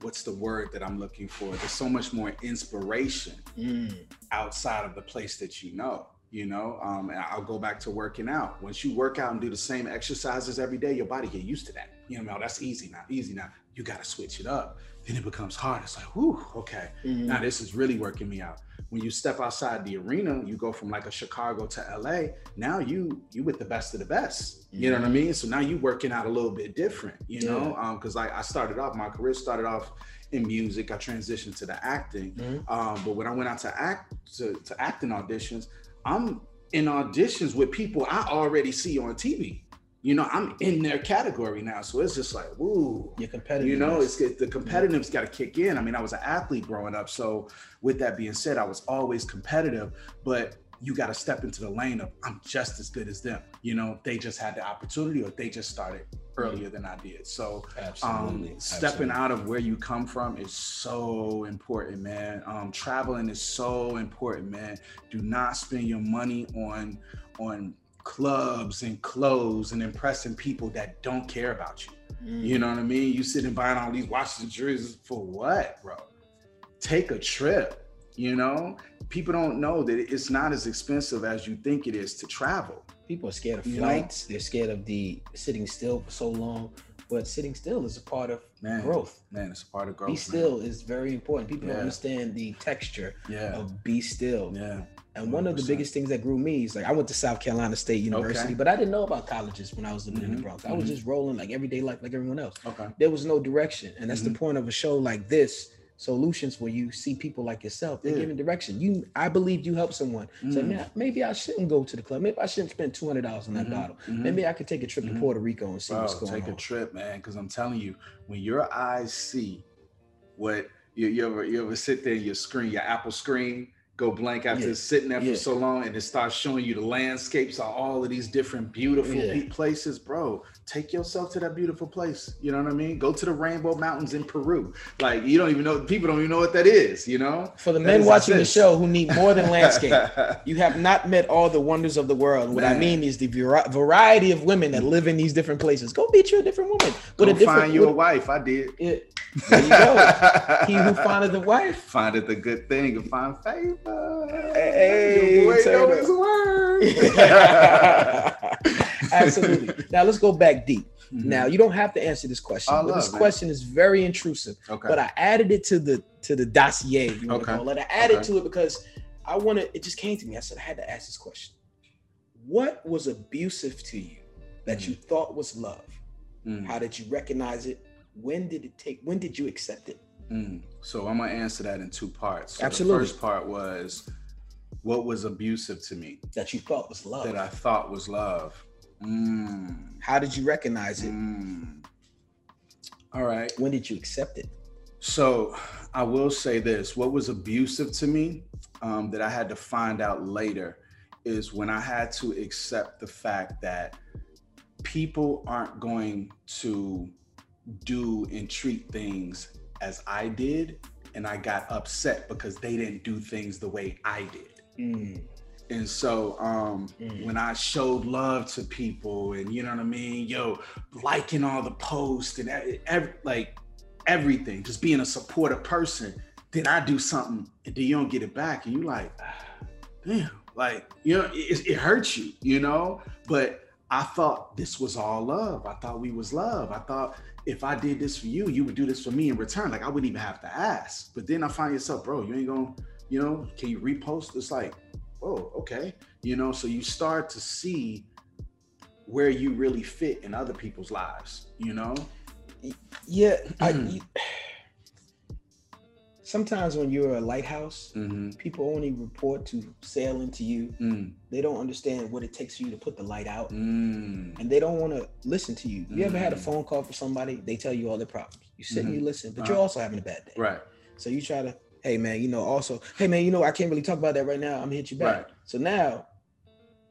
S2: what's the word that I'm looking for? There's so much more inspiration
S1: Mm,
S2: outside of the place that you know you know um and i'll go back to working out. Once you work out and do the same exercises every day your body get used to that. You know that's easy now easy now. You got to switch it up. Then it becomes hard. It's like whew okay.
S1: Mhm.
S2: now this is really working me out. When you step outside the arena you go from like a chicago to la now you you with the best of the best. You know what i mean? So now you working out a little bit different you know? Um because like i started off my career started off in music. I transitioned to the acting.
S1: Mhm.
S2: um, but when I went out to act to, to acting auditions, I'm in auditions with people I already see on TV. You know, I'm in their category now, so it's just like, woo.
S1: Your competitive.
S2: You know, it's the competitiveness got to kick in. I mean, I was an athlete growing up, so with that being said, I was always competitive, but you got to step into the lane of I'm just as good as them. You know, they just had the opportunity, or they just started earlier than I did. So
S1: absolutely.
S2: um, stepping out of where you come from is so important, man. Um, traveling is so important, man. Do not spend your money on on clubs and clothes and impressing people that don't care about you.
S1: Mm.
S2: You know what I mean? You sitting buying all these watches and jerseys for what, bro? Take a trip. You know, people don't know that it's not as expensive as you think it is to travel.
S1: People are scared of flights. They're scared of the sitting still for so long. But sitting still is a part of
S2: Man,
S1: growth.
S2: man, it's a part of growth.
S1: Be
S2: man.
S1: still is very important. People don't understand the texture
S2: Yeah,
S1: of be still.
S2: yeah.
S1: And one of the biggest things that grew me is like I went to South Carolina State University,
S2: Okay.
S1: but I didn't know about colleges when I was living in
S2: Mhm,
S1: the Bronx. I was
S2: mhm.
S1: just rolling like everyday life like everyone else.
S2: Okay.
S1: There was no direction. And that's
S2: Mhm.
S1: the point of a show like this, Solutions, where you see people like yourself, they're
S2: Yeah.
S1: giving direction. You I believe you help someone. So
S2: Mm.
S1: now maybe I shouldn't go to the club. Maybe I shouldn't spend two hundred dollars on that
S2: Mhm,
S1: bottle.
S2: mhm.
S1: Maybe I could take a trip to
S2: Mhm.
S1: Puerto Rico and see
S2: Bro,
S1: what's going on.
S2: take
S1: on.
S2: a trip, man. Because I'm telling you, when your eyes see what you, you ever you ever sit there, your screen, your Apple screen go blank after
S1: Yeah.
S2: sitting there
S1: Yeah.
S2: for so long, and it starts showing you the landscapes of all of these different beautiful
S1: Yeah.
S2: places, bro. Take yourself to that beautiful place. You know what I mean? Go to the Rainbow Mountains in Peru. Like you don't even know people don't even know what that is. You know?
S1: For the
S2: That
S1: men watching the show who need more than landscape, you have not met all the wonders of the world. What I mean is the variety of women that live in these different places. Go meet you a different woman
S2: Go
S1: with a different.
S2: find you a wife. I did.
S1: it- there you go. he who findeth a wife.
S2: Findeth the good thing and find favor.
S1: Hey,
S2: Your boy
S1: turn
S2: know his word.
S1: Absolutely. Now let's go back deep.
S2: Mhm.
S1: Now you don't have to answer this question,
S2: I
S1: but this
S2: love,
S1: question is very intrusive.
S2: okay.
S1: But I added it to the to the dossier, if you want
S2: Okay.
S1: to call it. I added
S2: Okay.
S1: to it because I wanted. It just came to me. I said I had to ask this question. What was abusive to you that you thought was love?
S2: Mm,
S1: How did you recognize it? When did it take? When did you accept it?
S2: mm. So I'm gonna answer that in two parts. So
S1: Absolutely.
S2: The first part was what was abusive to me
S1: That you thought was love.
S2: that I thought was love. Mm,
S1: How did you recognize it?
S2: mm. All right.
S1: When did you accept it?
S2: So I will say this: what was abusive to me um, that I had to find out later is when I had to accept the fact that people aren't going to do and treat things as I did, and I got upset because they didn't do things the way I did.
S1: Mm,
S2: And so um
S1: Mm.
S2: when I showed love to people and you know what I mean, yo, liking all the posts and e- ev- like everything, just being a supportive person, then I do something and then you don't get it back and you like, damn, like you know, it, it hurts you, you know. But I thought this was all love. I thought we was love. I thought if I did this for you, you would do this for me in return. Like I wouldn't even have to ask. But then I find yourself, bro, you ain't gonna, you know, can you repost? It's like, oh, okay. You know, so you start to see where you really fit in other people's lives, you know?
S1: yeah. I, sometimes when you're a lighthouse,
S2: Mm-hmm.
S1: people only report to sailing to you.
S2: Mm,
S1: They don't understand what it takes for you to put the light out.
S2: mm,
S1: and they don't want to listen to you. You ever had a
S2: Mm.
S1: phone call for somebody? They tell you all their problems. You sit and
S2: Mhm.
S1: you listen, but
S2: Uh-huh.
S1: you're also having a bad day.
S2: right.
S1: So you try to, hey man, you know, also, hey man, you know, I can't really talk about that right now. I'm gonna hit you back.
S2: Right.
S1: So now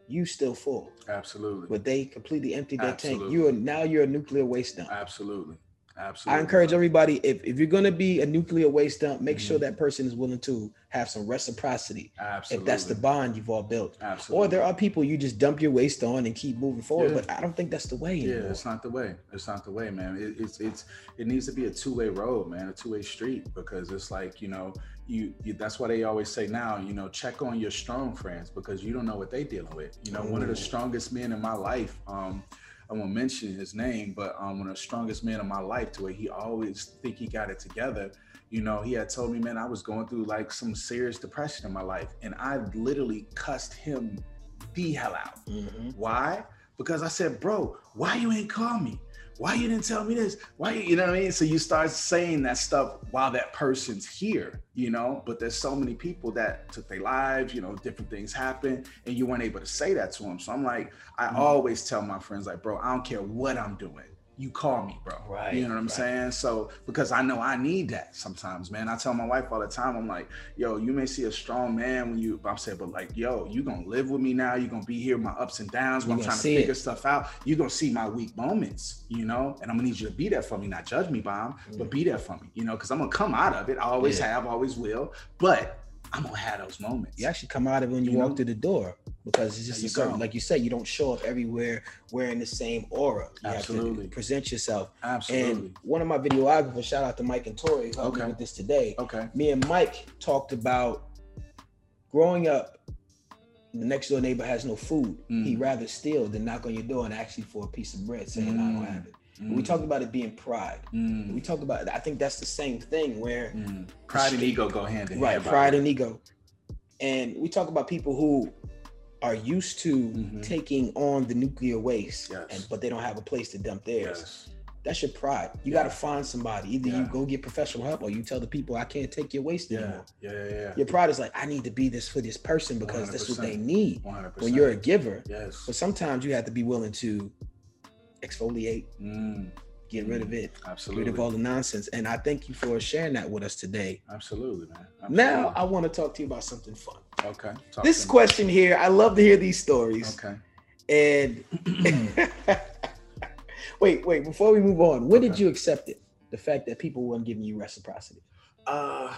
S1: you still full,
S2: Absolutely.
S1: but they completely emptied their tank. You are now you're a nuclear waste dump.
S2: Absolutely. Absolutely.
S1: I encourage everybody if, if you're gonna be a nuclear waste dump, make sure
S2: Mhm.
S1: that person is willing to have some reciprocity.
S2: Absolutely.
S1: If that's the bond you've all built.
S2: Absolutely.
S1: Or there are people you just dump your waste on and keep moving forward.
S2: Yeah.
S1: But I don't think that's the way
S2: Yeah,
S1: anymore.
S2: it's not the way. It's not the way, man. It, it's it's it needs to be a two way road, man, a two way street because it's like you know you, you that's why they always say now you know check on your strong friends because you don't know what they dealing with. You know, one of the strongest men in my life. um I won't mention his name, but um, one of the strongest men in my life, to where he always think he got it together. You know, he had told me, man, I was going through like some serious depression in my life, and I literally cussed him the hell out.
S1: Mhm.
S2: Why? Because I said, bro, why you ain't call me? Why you didn't tell me this? Why you, you know what I mean? So you start saying that stuff while that person's here, you know. But there's so many people that took their lives, you know, different things happen, and you weren't able to say that to them. So I'm like, I
S1: Mhm.
S2: always tell my friends, like, bro, I don't care what I'm doing. You call me, bro.
S1: Right,
S2: You know what I'm
S1: right.
S2: saying? So because I know I need that sometimes, man. I tell my wife all the time, I'm like, yo, you may see a strong man when you, I'm saying, but like, yo, you gonna live with me now. You're gonna be here my ups and downs when
S1: You
S2: I'm trying to figure
S1: it.
S2: stuff out. You're gonna see my weak moments, you know, and I'm gonna need you to be there for me, not judge me, bomb, but mm. be there for me, you know, because I'm gonna come out of it. I always
S1: Yeah.
S2: have, always will, but I'm gonna have those moments.
S1: You actually come out of it when you,
S2: You
S1: walk
S2: know?
S1: through the door because it's just a certain,
S2: go.
S1: like you said, you don't show up everywhere wearing the same aura. You have
S2: Absolutely.
S1: to present yourself.
S2: Absolutely.
S1: And one of my videographers, shout out to Mike and Tori, helped me with this today.
S2: okay.
S1: Me and Mike talked about growing up. The next door neighbor has no food.
S2: Mm.
S1: He'd rather steal than knock on your door and ask you for a piece of bread, saying, "I don't
S2: Mm.
S1: have it." We talked about it being pride.
S2: Mm,
S1: We talked about. I think that's the same thing where
S2: mm. pride and ego go hand in
S1: right
S2: hand. Right,
S1: pride and ego And we talk about people who are used to
S2: Mhm.
S1: taking on the nuclear waste,
S2: Yes.
S1: and but they don't have a place to dump theirs.
S2: Yes.
S1: That's your pride. You
S2: Yeah.
S1: got to find somebody. Either you go get professional help, or you tell the people, "I can't take your waste
S2: Yeah.
S1: anymore."
S2: Yeah. Yeah. Yeah.
S1: Your pride is like, "I need to be this for this person because that's what they
S2: 100%.
S1: need." When you're a giver,
S2: yes.
S1: but sometimes you have to be willing to exfoliate,
S2: Mm,
S1: get rid of it,
S2: absolutely.
S1: get rid of all the nonsense. And I thank you for sharing that with us today.
S2: Absolutely, man.
S1: Now I want to talk to you about something fun.
S2: okay. Talk
S1: This
S2: to me.
S1: question here, I love to hear these stories.
S2: Okay.
S1: And wait, wait, before we move on, when did you accept it? The fact that people weren't giving you reciprocity.
S2: Uh,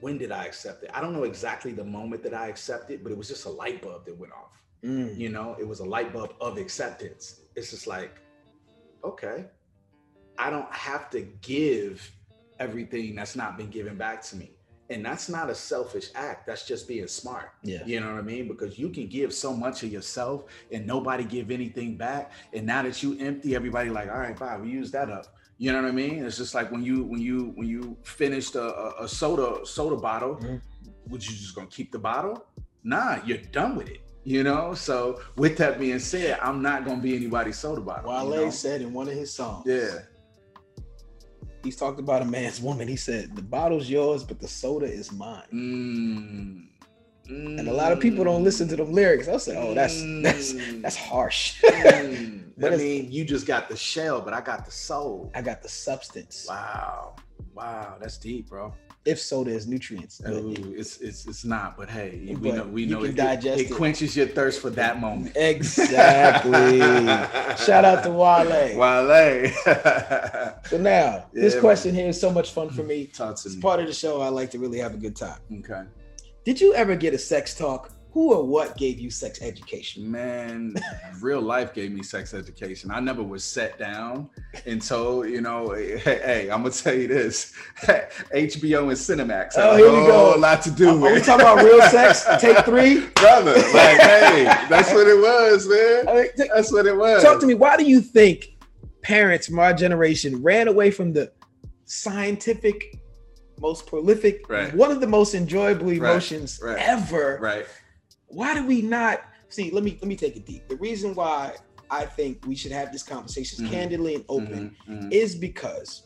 S2: when did I accept it? I don't know exactly the moment that I accepted, but it was just a light bulb that went off.
S1: Mm,
S2: You know, it was a light bulb of acceptance. It's just like, okay, I don't have to give everything that's not been given back to me. And that's not a selfish act. That's just being smart.
S1: yeah.
S2: You know what I mean? Because you can give so much of yourself and nobody give anything back. And now that you empty, everybody like, all right, bye, we use that up. You know what I mean? It's just like when you when you when you finished a, a, soda soda bottle,
S1: Mhm.
S2: would you just gonna keep the bottle? Nah, you're done with it. You know. So with that being said, I'm not gonna be anybody's soda bottle. you
S1: Wale
S2: know?
S1: said in one of his songs,
S2: Yeah.
S1: he's talked about a man's woman. He said, The bottle's yours, but the soda is mine.
S2: Mm.
S1: And a lot of people don't listen to them lyrics. I'll say, Oh, that's that's
S2: Mm.
S1: that's harsh.
S2: Mm.
S1: But
S2: I mean, you just got the shell, but I got the soul.
S1: I got the substance.
S2: Wow, wow, that's deep, bro.
S1: If soda is nutrients.
S2: Ooh, it's it's it's not, but hey, we
S1: But
S2: know we know it, it,
S1: it.
S2: quenches your thirst for that moment.
S1: Exactly. Shout out to Wale.
S2: Wale.
S1: So now, this
S2: Yeah,
S1: question here is so much fun for me.
S2: Talk to
S1: It's
S2: me.
S1: part of the show. I like to really have a good time.
S2: Okay,
S1: Did you ever get a sex talk? Who or what gave you sex education?
S2: man, real life gave me sex education. I never was set down and told, you know, hey, hey I'm gonna tell you this: HBO and Cinemax
S1: Oh,
S2: a
S1: here we go.
S2: whole lot to do
S1: Are
S2: with.
S1: we talking about real sex? Take three.
S2: brother. Like, hey, that's what it was, man.
S1: I mean, t-
S2: That's what it was.
S1: talk to me. Why do you think parents from our generation ran away from the scientific, most prolific,
S2: Right.
S1: one of the most enjoyable emotions
S2: right,
S1: ever?
S2: Right.
S1: Why do we not see? Let me let me take it deep. The reason why I think we should have this conversation
S2: Mhm.
S1: candidly and open
S2: Mhm, mhm.
S1: is because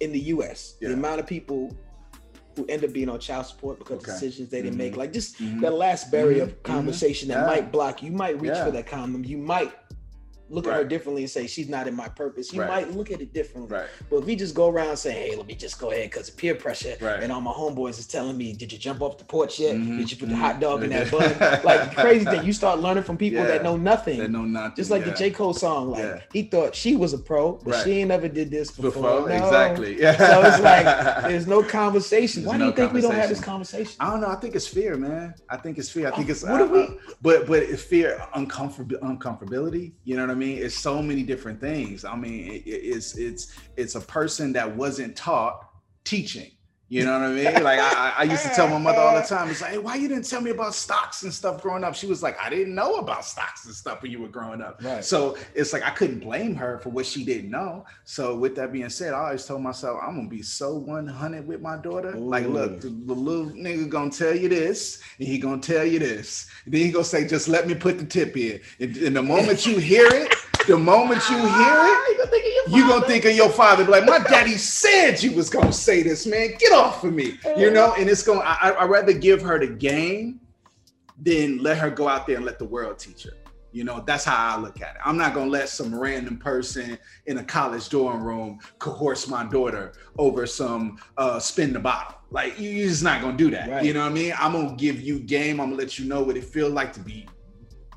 S1: in the US, the amount of people who end up being on child support because
S2: Okay.
S1: of decisions they didn't make,
S2: Mhm.
S1: like just
S2: Mhm.
S1: that last barrier of conversation that
S2: Yeah.
S1: might block you. You might reach
S2: Yeah.
S1: for that condom. You might look at her differently and say she's not in my purpose. You
S2: Right.
S1: might look at it differently.
S2: Right.
S1: But if we just go around saying, "Hey, let me just go ahead because of peer pressure,"
S2: Right.
S1: and all my homeboys is telling me, "Did you jump off the porch yet?
S2: Mhm,
S1: Did you put the
S2: mhm.
S1: hot dog in that bun?" Like crazy thing. You start learning from people that know nothing.
S2: They know nothing.
S1: Just like
S2: yeah.
S1: the J. Cole song, like
S2: Yeah.
S1: he thought she was a pro, but
S2: Right.
S1: she ain't never did this before.
S2: before.
S1: No.
S2: Exactly. Yeah.
S1: So it's like there's no conversation.
S2: There's
S1: Why do you think we don't have this conversation?
S2: I don't know. I think it's fear, man. I think it's fear. I think it's
S1: What do
S2: I-
S1: we-
S2: I- but but it's fear, uncomfortable, uncomfortability. You know what I mean? It's so many different things. I mean, it- it's it's it's a person that wasn't taught teaching. You know what I mean? Like I, I- used to tell my mother all the time, it's like, hey, why you didn't tell me about stocks and stuff growing up? She was like, I didn't know about stocks and stuff when you were growing up.
S1: Right.
S2: So it's like I couldn't blame her for what she didn't know. So with that being said, I always told myself I'm gonna be so 100 with my daughter. Like, look, the, the little nigga gonna tell you this, and he gonna tell you this. And then he gonna say, just let me put the tip in. And, and the moment you hear it, the moment you hear it, you're gonna think of your father. Be like, my daddy said you was gonna say this, man. Get off of me, you know. And it's going. I I rather give her the game than let her go out there and let the world teach her. You know, that's how I look at it. I'm not gonna let some random person in a college dorm room coerce my daughter over some uh spin the bottle. Like you- you're just not gonna do that.
S1: Right.
S2: You know what I mean? I'm gonna give you game. I'm gonna let you know what it feels like to be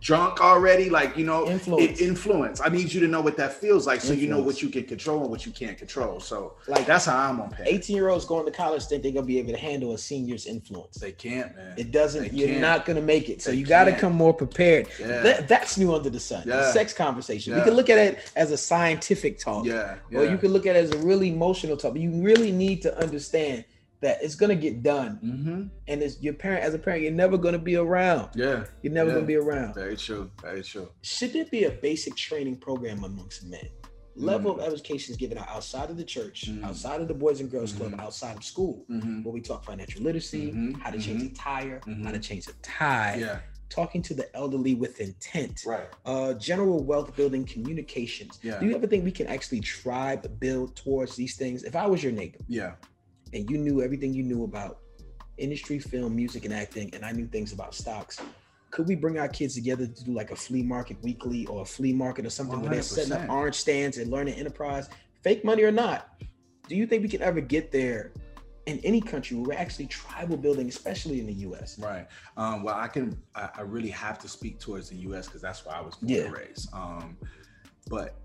S2: drunk already. Like you know,
S1: Influence.
S2: it- influence. I need you to know what that feels like, so you know what you can control and what you can't control. So
S1: Like
S2: that's how I'm on pay.
S1: 18 year olds going to college think they're gonna be able to handle a senior's influence.
S2: They can't, man.
S1: It doesn't.
S2: They
S1: You're
S2: can't.
S1: not gonna make it. So
S2: They
S1: you got to come more prepared.
S2: Yeah.
S1: That, that's new under the sun. The sex conversation. We can look at it as a scientific talk,
S2: yeah, yeah.
S1: or you can look at it as a really emotional talk. But you really need to understand that it's gonna get done,
S2: mm-hmm.
S1: and it's your parent. As a parent, you're never gonna be around.
S2: Yeah,
S1: You're never
S2: Yeah.
S1: gonna be around.
S2: very true. Very true.
S1: Should there be a basic training program amongst men? level
S2: Mm.
S1: of education is given out outside of the church,
S2: Mm.
S1: outside of the Boys and Girls Club,
S2: Mhm.
S1: outside of school,
S2: Mhm.
S1: where we talk financial literacy, how to change a tire, how to change a tie,
S2: Yeah.
S1: talking to the elderly with intent,
S2: Right.
S1: uh, general wealth building communications.
S2: Yeah.
S1: Do you ever think we can actually try to build towards these things? If I was your neighbor
S2: Yeah.
S1: And you knew everything you knew about industry, film, music, and acting, and I knew things about stocks, could we bring our kids together to do like a flea market weekly or a flea market or something where they're setting up orange stands and learning enterprise, fake money or not? Do you think we can ever get there in any country where we're actually tribal building, especially in the US?
S2: Right. Um, well, I can. I, I really have to speak towards the U.S. because that's where I was born
S1: Yeah.
S2: and raised. Um, but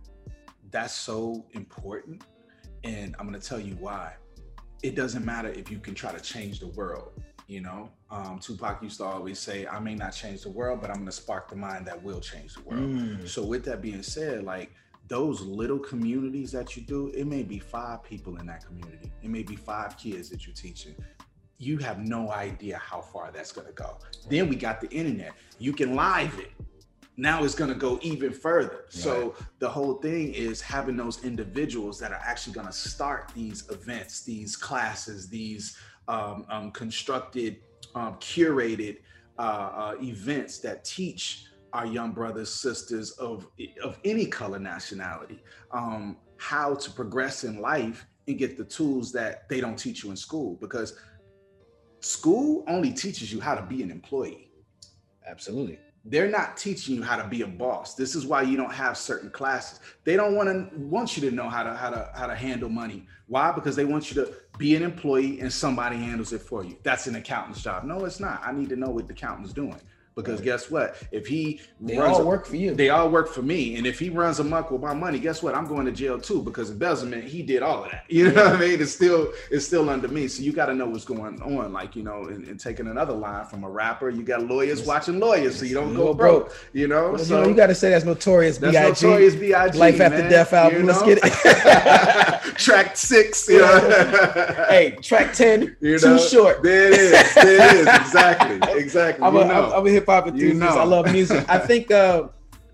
S2: that's so important, and I'm going to tell you why. It doesn't matter if you can try to change the world. You know, um, Tupac used to always say, "I may not change the world, but I'm going to spark the mind that will change the world."
S1: Mm,
S2: So with that being said, like those little communities that you do, it may be five people in that community. It may be five kids that you're teaching. You have no idea how far that's gonna go. Then we got the internet. You can live it. Now it's gonna go even further. So the whole thing is having those individuals that are actually gonna start these events, these classes, these um, um, constructed, um, curated uh, uh, events that teach our young brothers, sisters of of any color, nationality, um, how to progress in life and get the tools that they don't teach you in school. Because school only teaches you how to be an employee.
S1: absolutely.
S2: They're not teaching you how to be a boss. This is why you don't have certain classes. They don't want to want you to know how to how to how to handle money. Why? Because they want you to be an employee and somebody handles it for you. That's an accountant's job. No, it's not. I need to know what the accountant's doing. Because
S1: Right.
S2: guess what? If he
S1: They
S2: runs
S1: all
S2: a-
S1: work for you.
S2: they all work for me. And if he runs amok with my money, guess what? I'm going to jail too because embezzlement, he did all of that. You know what I mean? It's still it's still under me. So you got to know what's going on. Like, you know, and, and taking another line from a rapper, you got lawyers
S1: Yes.
S2: watching lawyers, so you don't go broke.
S1: broke.
S2: You know?
S1: Well, you
S2: so
S1: know, you got to say that's notorious.
S2: that's
S1: B.I.G.
S2: notorious B.I.G.
S1: Life After
S2: man,
S1: Death album.
S2: you
S1: Let's
S2: know?
S1: get it.
S2: Track six. You know?
S1: hey, track ten,
S2: You
S1: too short.
S2: There it is. There it is. Exactly. Exactly.
S1: I'm
S2: You
S1: a, I'm. I'm hip hop enthusiast.
S2: know.
S1: I love music. I think uh,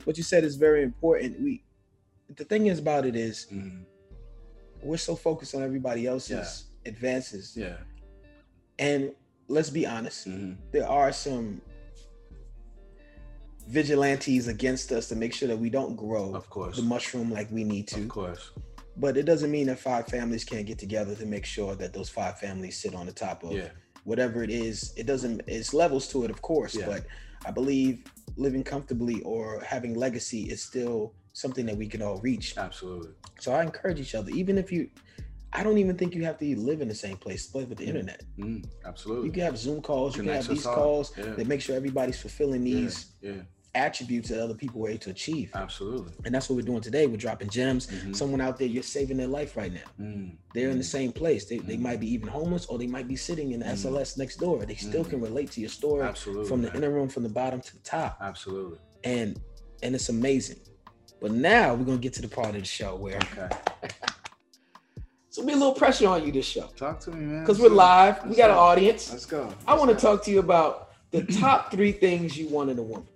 S1: what you said is very important. We, the thing is about it is
S2: Mhm.
S1: we're so focused on everybody else's advances,
S2: Yeah.
S1: and let's be honest,
S2: Mhm.
S1: there are some vigilantes against us to make sure that we don't grow
S2: Of course.
S1: the mushroom like we need to.
S2: Of course.
S1: But it doesn't mean that five families can't get together to make sure that those five families sit on the top of
S2: Yeah.
S1: whatever it is. It doesn't. It's levels to it, of course.
S2: Yeah.
S1: But I believe living comfortably or having legacy is still something that we can all reach.
S2: Absolutely.
S1: So I encourage each other, even if you. I don't even think you have to live in the same place. Live with the
S2: Mm.
S1: internet.
S2: Mm, absolutely.
S1: You can have Zoom calls. You can have these
S2: all.
S1: calls
S2: Yeah.
S1: that make sure everybody's fulfilling
S2: Yeah,
S1: these
S2: Yeah.
S1: Attributes that other people were able to achieve.
S2: Absolutely.
S1: And that's what we're doing today. We're dropping gems.
S2: Mhm.
S1: Someone out there, you're saving their life right now.
S2: Mm,
S1: They're in the
S2: mm,
S1: same place. They, they
S2: Mhm.
S1: might be even homeless or they might be sitting in the. SLS next door. They still can relate to your story
S2: Absolutely.
S1: from the
S2: man.
S1: inner room, from the bottom to the top.
S2: Absolutely.
S1: And and it's amazing. But now we're gonna get to the part of the show where
S2: Okay.
S1: so be a little pressure on you this show.
S2: Talk to me, man.
S1: Because we're live. We
S2: Let's
S1: got an audience.
S2: Let's go.
S1: I want to talk to you about the top three things you want in a woman.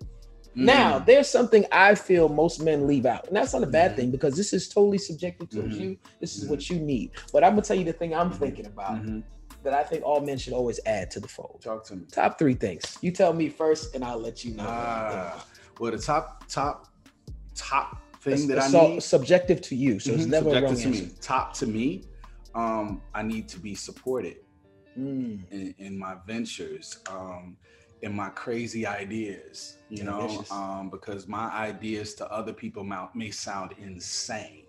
S2: Mm.
S1: Now, there's something I feel most men leave out, and that's not a bad
S2: Mhm.
S1: thing because this is totally subjective to
S2: Mhm.
S1: you. This is what you need. But I'm gonna tell you the thing I'm thinking about that I think all men should always add to the fold.
S2: Talk to me.
S1: Top three things. You tell me first, and I'll let you know.
S2: Ah, well, the top, top, top thing
S1: It's-
S2: that
S1: it's
S2: I need.
S1: subjective to you, so it's
S2: Mhm,
S1: never
S2: subjective to
S1: answer.
S2: me. Top to me. Um, I need to be supported
S1: Mm,
S2: in, in my ventures, um, in my crazy ideas. You know, um, because my ideas to other people may sound insane.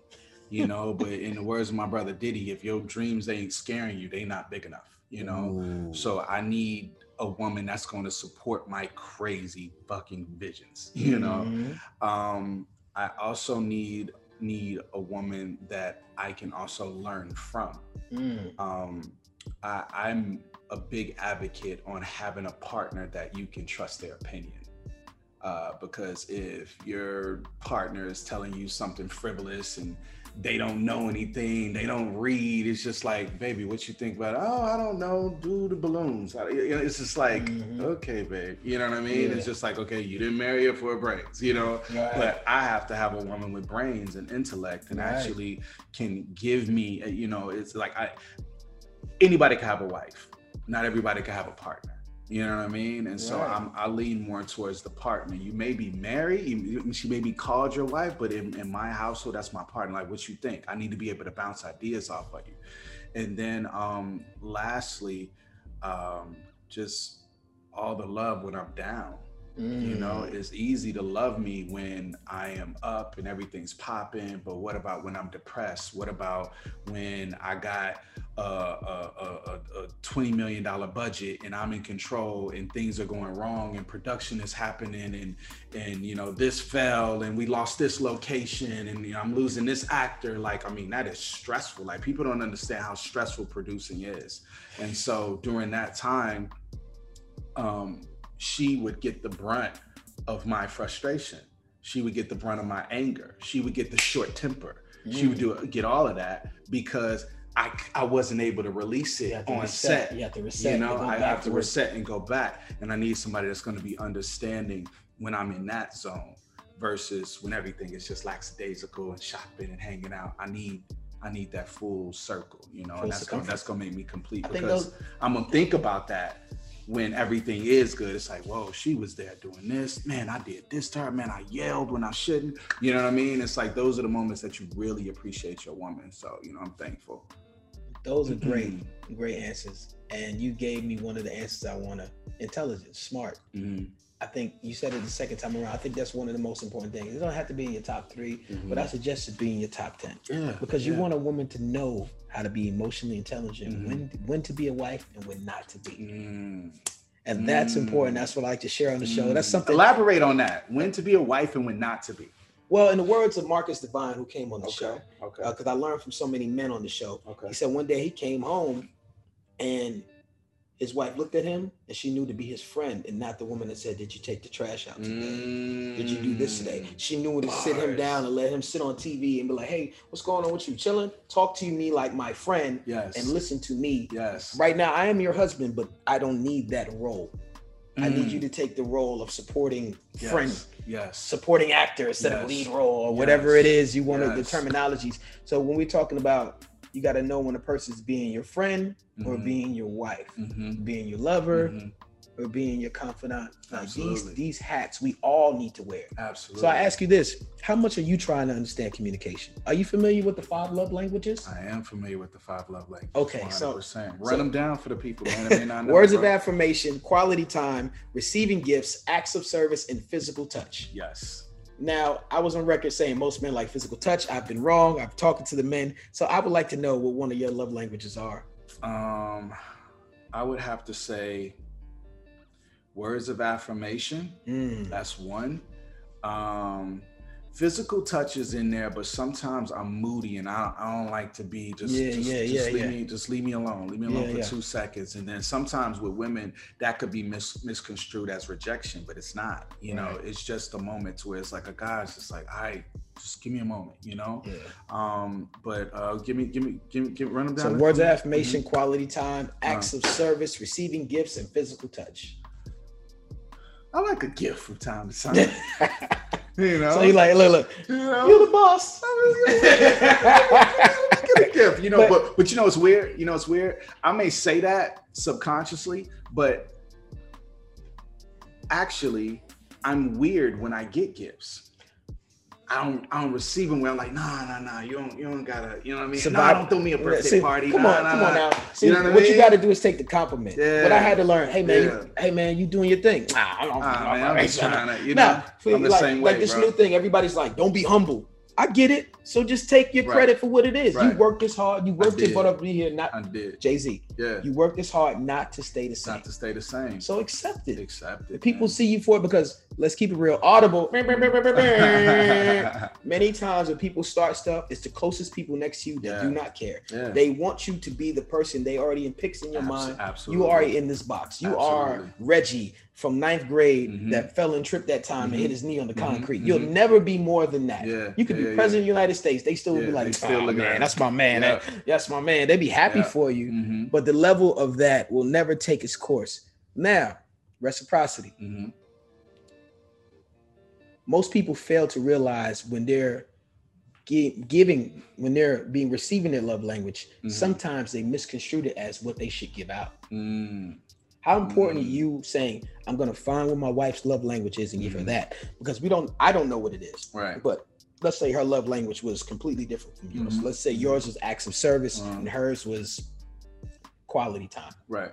S2: You know, but in the words of my brother Diddy, if your dreams ain't scaring you, they not big enough. You know,
S1: Ooh.
S2: So I need a woman that's going to support my crazy fucking visions. You know.
S1: Mhm.
S2: Um, I also need need a woman that I can also learn from.
S1: Mm,
S2: Um, I, I'm a big advocate on having a partner that you can trust their opinion. Uh, because if your partner is telling you something frivolous and they don't know anything. They don't read. It's just like, baby, what you think about? It? Oh, I don't know. Do the balloons. It's just like, mm-hmm. okay, babe. You know what I mean? Yeah. It's just like, okay, you didn't marry her for brains, you know. Right. But I have to have a woman with brains and intellect, and right. actually can give me, you know, it's like I. Anybody can have a wife. Not everybody can have a partner. You know what I mean? And so I'm, I lean more towards the partner. You may be married, you, she may be called your wife, but in, in my household, that's my partner. Like, what you think? I need to be able to bounce ideas off of you. And then, um, lastly, um, just all the love when I'm down. Mm. You know, mm. it's easy to love me when I am up and everything's popping, but what about when I'm depressed? What about when I got a, a, a, a $20 million budget and I'm in control and things are going wrong and production is happening and, and, you know, this fell and we lost this location and you know, I'm losing this actor. Like, I mean, that is stressful. Like people don't understand how stressful producing is. And so during that time, um, she would get the brunt of my frustration. She would get the brunt of my anger. She would get the short temper. Mm. She would mm. do get all of that because I, I wasn't able to release it on reset.
S1: set. You have to reset.
S2: You know, I have to reset and go back. And I need somebody that's going to be understanding when I'm in that zone versus when everything is just lackadaisical and shopping and hanging out. I need I need that full circle, you know, full and that's gonna, that's gonna make me complete I because those, I'm gonna think about that when everything is good, it's like, whoa, she was there doing this. Man, I did this to her. Man, I yelled when I shouldn't. You know what I mean? It's like those are the moments that you really appreciate your woman. So, you know, I'm thankful.
S1: Those are great, mm-hmm. great answers. And you gave me one of the answers I want to intelligent, smart. Mm-hmm. I think you said it the second time around. I think that's one of the most important things. It don't have to be in your top 3 mm-hmm. but I suggest it be in your top ten.
S2: Yeah,
S1: because
S2: you
S1: want a woman to know how to be emotionally intelligent, mm-hmm. when when to be a wife and when not to be. Mm. And that's mm. important. That's what I like to share on the show. That's mm. something.
S2: Elaborate on that. When to be a wife and when not to be.
S1: Well, in the words of Marcus Divine, who came on the
S2: okay.
S1: show,
S2: okay,
S1: because uh, I learned from so many men on the show.
S2: Okay.
S1: He said one day he came home, and his wife looked at him and she knew to be his friend and not the woman that said, Did you take the trash out today? Mm. Did you do this today? Mm. She knew to Bars. sit him down and let him sit on TV and be like, Hey, what's going on with you? Chilling? Talk to me like my friend
S2: yes.
S1: and listen to me.
S2: Yes.
S1: Right now, I am your husband, but I don't need that role. Mm. I need mm. you to take the role of supporting
S2: yes.
S1: friend,
S2: yes,
S1: supporting actor instead yes. of lead role or whatever it is you want yes. the terminologies. So when we're talking about you got to know when a person's being your friend mm-hmm. or being your wife, mm-hmm. being your lover, mm-hmm or being your confidant. Like these these hats we all need to wear.
S2: Absolutely.
S1: So I ask you this: How much are you trying to understand communication? Are you familiar with the five love languages?
S2: I am familiar with the five love languages.
S1: Okay, 100%. so
S2: run so, them down for the people, man.
S1: words of affirmation, quality time, receiving gifts, acts of service, and physical touch.
S2: Yes.
S1: Now, I was on record saying most men like physical touch. I've been wrong. I've talked to the men. So I would like to know what one of your love languages are.
S2: Um, I would have to say words of affirmation. Mm. That's one. Um, physical touch is in there, but sometimes I'm moody and I, I don't like to be just
S1: yeah,
S2: just,
S1: yeah,
S2: just
S1: yeah,
S2: leave
S1: yeah.
S2: me just leave me alone. Leave me alone yeah, for yeah. two seconds. And then sometimes with women that could be mis- misconstrued as rejection, but it's not. You right. know, it's just a moment where it's like a guy's just like, I just give me a moment, you know.
S1: Yeah.
S2: Um, but uh, give me, give me, give me, give, run them down.
S1: So words of affirmation, mm-hmm. quality time, acts uh, of service, receiving gifts, and physical touch.
S2: I like a gift from time to time. you know.
S1: So you like, look, look, you know? you're the boss.
S2: get a gift, you know. But, but but you know it's weird. You know it's weird. I may say that subconsciously, but actually, I'm weird when I get gifts. I don't I don't receive them where I'm like, nah, nah, nah, you don't you don't gotta, you know what I mean? Survive. Nah, don't throw me a birthday
S1: See,
S2: party.
S1: Come
S2: nah,
S1: on,
S2: nah,
S1: come on now. See, you know what, what mean? you gotta do is take the compliment. Yeah. What I had to learn, hey man, yeah. you, hey man, you doing your thing. Nah, I don't,
S2: ah, man, I'm just trying to, you know, nah, I'm the
S1: like,
S2: same way,
S1: like this
S2: bro.
S1: new thing, everybody's like, don't be humble. I get it. So just take your right. credit for what it is. Right. You worked this hard. You worked it, but up here. Not
S2: I did.
S1: Jay Z.
S2: Yeah.
S1: You worked this hard not to stay the same.
S2: Not to stay the same.
S1: So accept it.
S2: Accept it.
S1: People man. see you for it because let's keep it real. Audible. Many times when people start stuff, it's the closest people next to you that
S2: Yeah.
S1: do not care.
S2: Yeah.
S1: They want you to be the person they already in picks in your
S2: Abs-
S1: mind.
S2: absolutely.
S1: You are in this box. You are Reggie from ninth grade
S2: Mhm.
S1: that fell and tripped that time and
S2: Mhm.
S1: hit his knee on the
S2: Mhm.
S1: concrete. You'll
S2: Mhm.
S1: never be more than that.
S2: Yeah,
S1: You could
S2: yeah,
S1: be
S2: yeah,
S1: president of the United States. They still would be like,
S2: still
S1: oh, man,
S2: at
S1: that's my man.
S2: Yeah.
S1: That- that's my man. They'd be happy
S2: Yeah.
S1: for you.
S2: hmm
S1: But the level of that will never take its course. Now, reciprocity. Most people fail to realize when they're gi- giving, when they're being receiving their love language, sometimes they misconstrue it as what they should give out.
S2: mm
S1: How important are you saying, I'm gonna find what my wife's love language is and give her
S2: Mhm.
S1: that? Because we don't, I don't know what it is.
S2: Right.
S1: But let's say her love language was completely different from yours.
S2: Mhm.
S1: Let's say yours was acts of service
S2: Uh-huh.
S1: and hers was quality time.
S2: Right.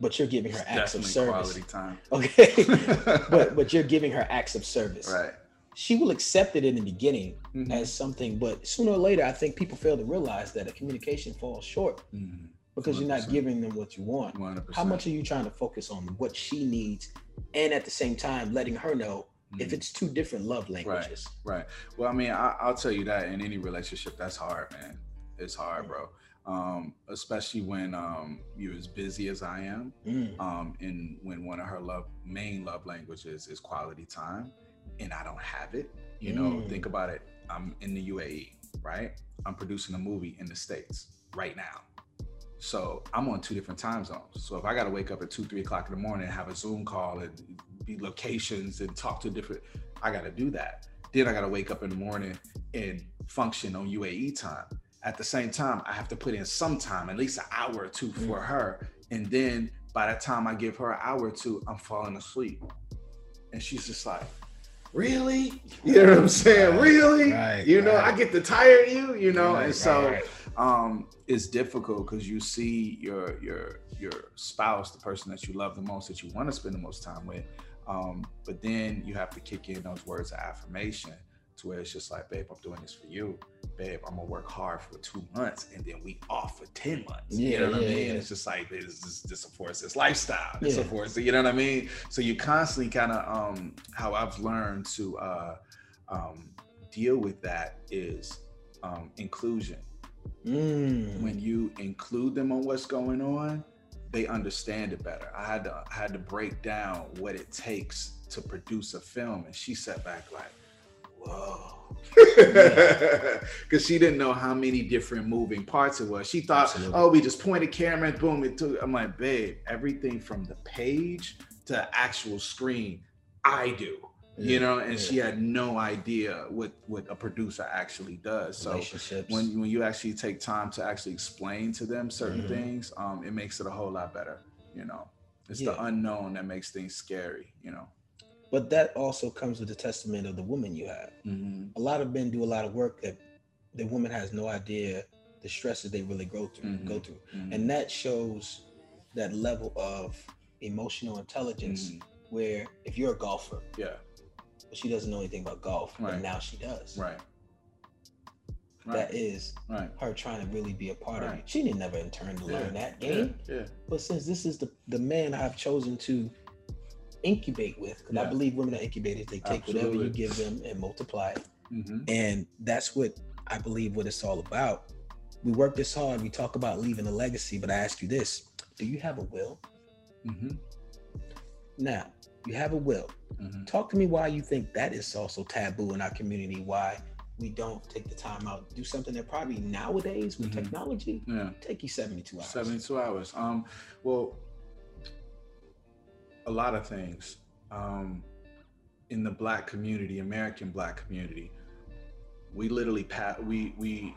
S1: But you're giving her acts of service.
S2: quality time.
S1: Okay. but but you're giving her acts of service.
S2: right.
S1: She will accept it in the beginning
S2: Mhm.
S1: as something, but sooner or later, I think people fail to realize that a communication falls short Because you're not giving them what you want.
S2: 100%.
S1: How much are you trying to focus on what she needs, and at the same time letting her know if
S2: Mhm.
S1: it's two different love languages?
S2: Right. right. Well, I mean, I, I'll tell you that in any relationship, that's hard, man. It's hard, bro. Um, especially when um, you're as busy as I am,
S1: Mm,
S2: um, and when one of her love main love languages is quality time, and I don't have it. You know,
S1: Mm.
S2: think about it. I'm in the UAE, right? I'm producing a movie in the states right now. So I'm on two different time zones. So if I got to wake up at two, three o'clock in the morning and have a Zoom call and be locations and talk to different, I got to do that. Then I got to wake up in the morning and function on UAE time. At the same time, I have to put in some time, at least an hour or two for mm. her. And then by the time I give her an hour or two, I'm falling asleep. And she's just like, really? You know what I'm saying?
S1: Right,
S2: Really?
S1: right,
S2: you know,
S1: right.
S2: I get to tire you, you know? And so um it's difficult because you see your your your spouse the person that you love the most that you want to spend the most time with um but then you have to kick in those words of affirmation to where it's just like babe i'm doing this for you. Babe i'm gonna work hard for two months and then we off for 10 months. You know what
S1: yeah,
S2: i mean?
S1: yeah.
S2: it's just like this this, this supports this lifestyle. This
S1: Yeah.
S2: supports you know what i mean? So you constantly kind of um how i've learned to uh um deal with that is um inclusion
S1: Mm.
S2: when you include them on what's going on, they understand it better. I had to I had to break down what it takes to produce a film, and she sat back like, "Whoa," because she didn't know how many different moving parts it was. She thought,
S1: Absolutely.
S2: "Oh, we just point a camera and boom, it took." I'm like, "Babe, everything from the page to the actual screen, I do." You know, and
S1: yeah.
S2: she had no idea what what a producer actually does. So when when you actually take time to actually explain to them certain
S1: Mhm.
S2: things, um, it makes it a whole lot better. You know, it's
S1: Yeah.
S2: the unknown that makes things scary. You know.
S1: but that also comes with the testament of the woman you have.
S2: Mm-hmm.
S1: A lot of men do a lot of work that the woman has no idea the stresses they really go through.
S2: Mhm.
S1: Go through,
S2: Mm-hmm.
S1: and that shows that level of emotional intelligence.
S2: Mhm.
S1: Where if you're a golfer,
S2: Yeah.
S1: But she doesn't know anything about golf,
S2: Right.
S1: but now she does.
S2: Right. Right.
S1: That is
S2: right.
S1: her trying to really be a part of
S2: Right.
S1: it. She didn't never intern to
S2: Yeah.
S1: learn that game.
S2: Yeah.
S1: But since this is the the man I've chosen to incubate with, because I believe women are incubators, they take whatever you give them and multiply it.
S2: Mm-hmm.
S1: And that's what I believe what it's all about. We work this hard, we talk about leaving a legacy, but I ask you this do you have a will?
S2: Mm-hmm.
S1: Now, you have a will.
S2: Mm-hmm.
S1: Talk to me why you think that is also taboo in our community, why we don't take the time out to do something that probably nowadays with
S2: Mhm.
S1: technology
S2: Yeah.
S1: take you 72 hours.
S2: 72 hours. Um, well, a lot of things. Um, in the black community, American black community, we literally pa- we we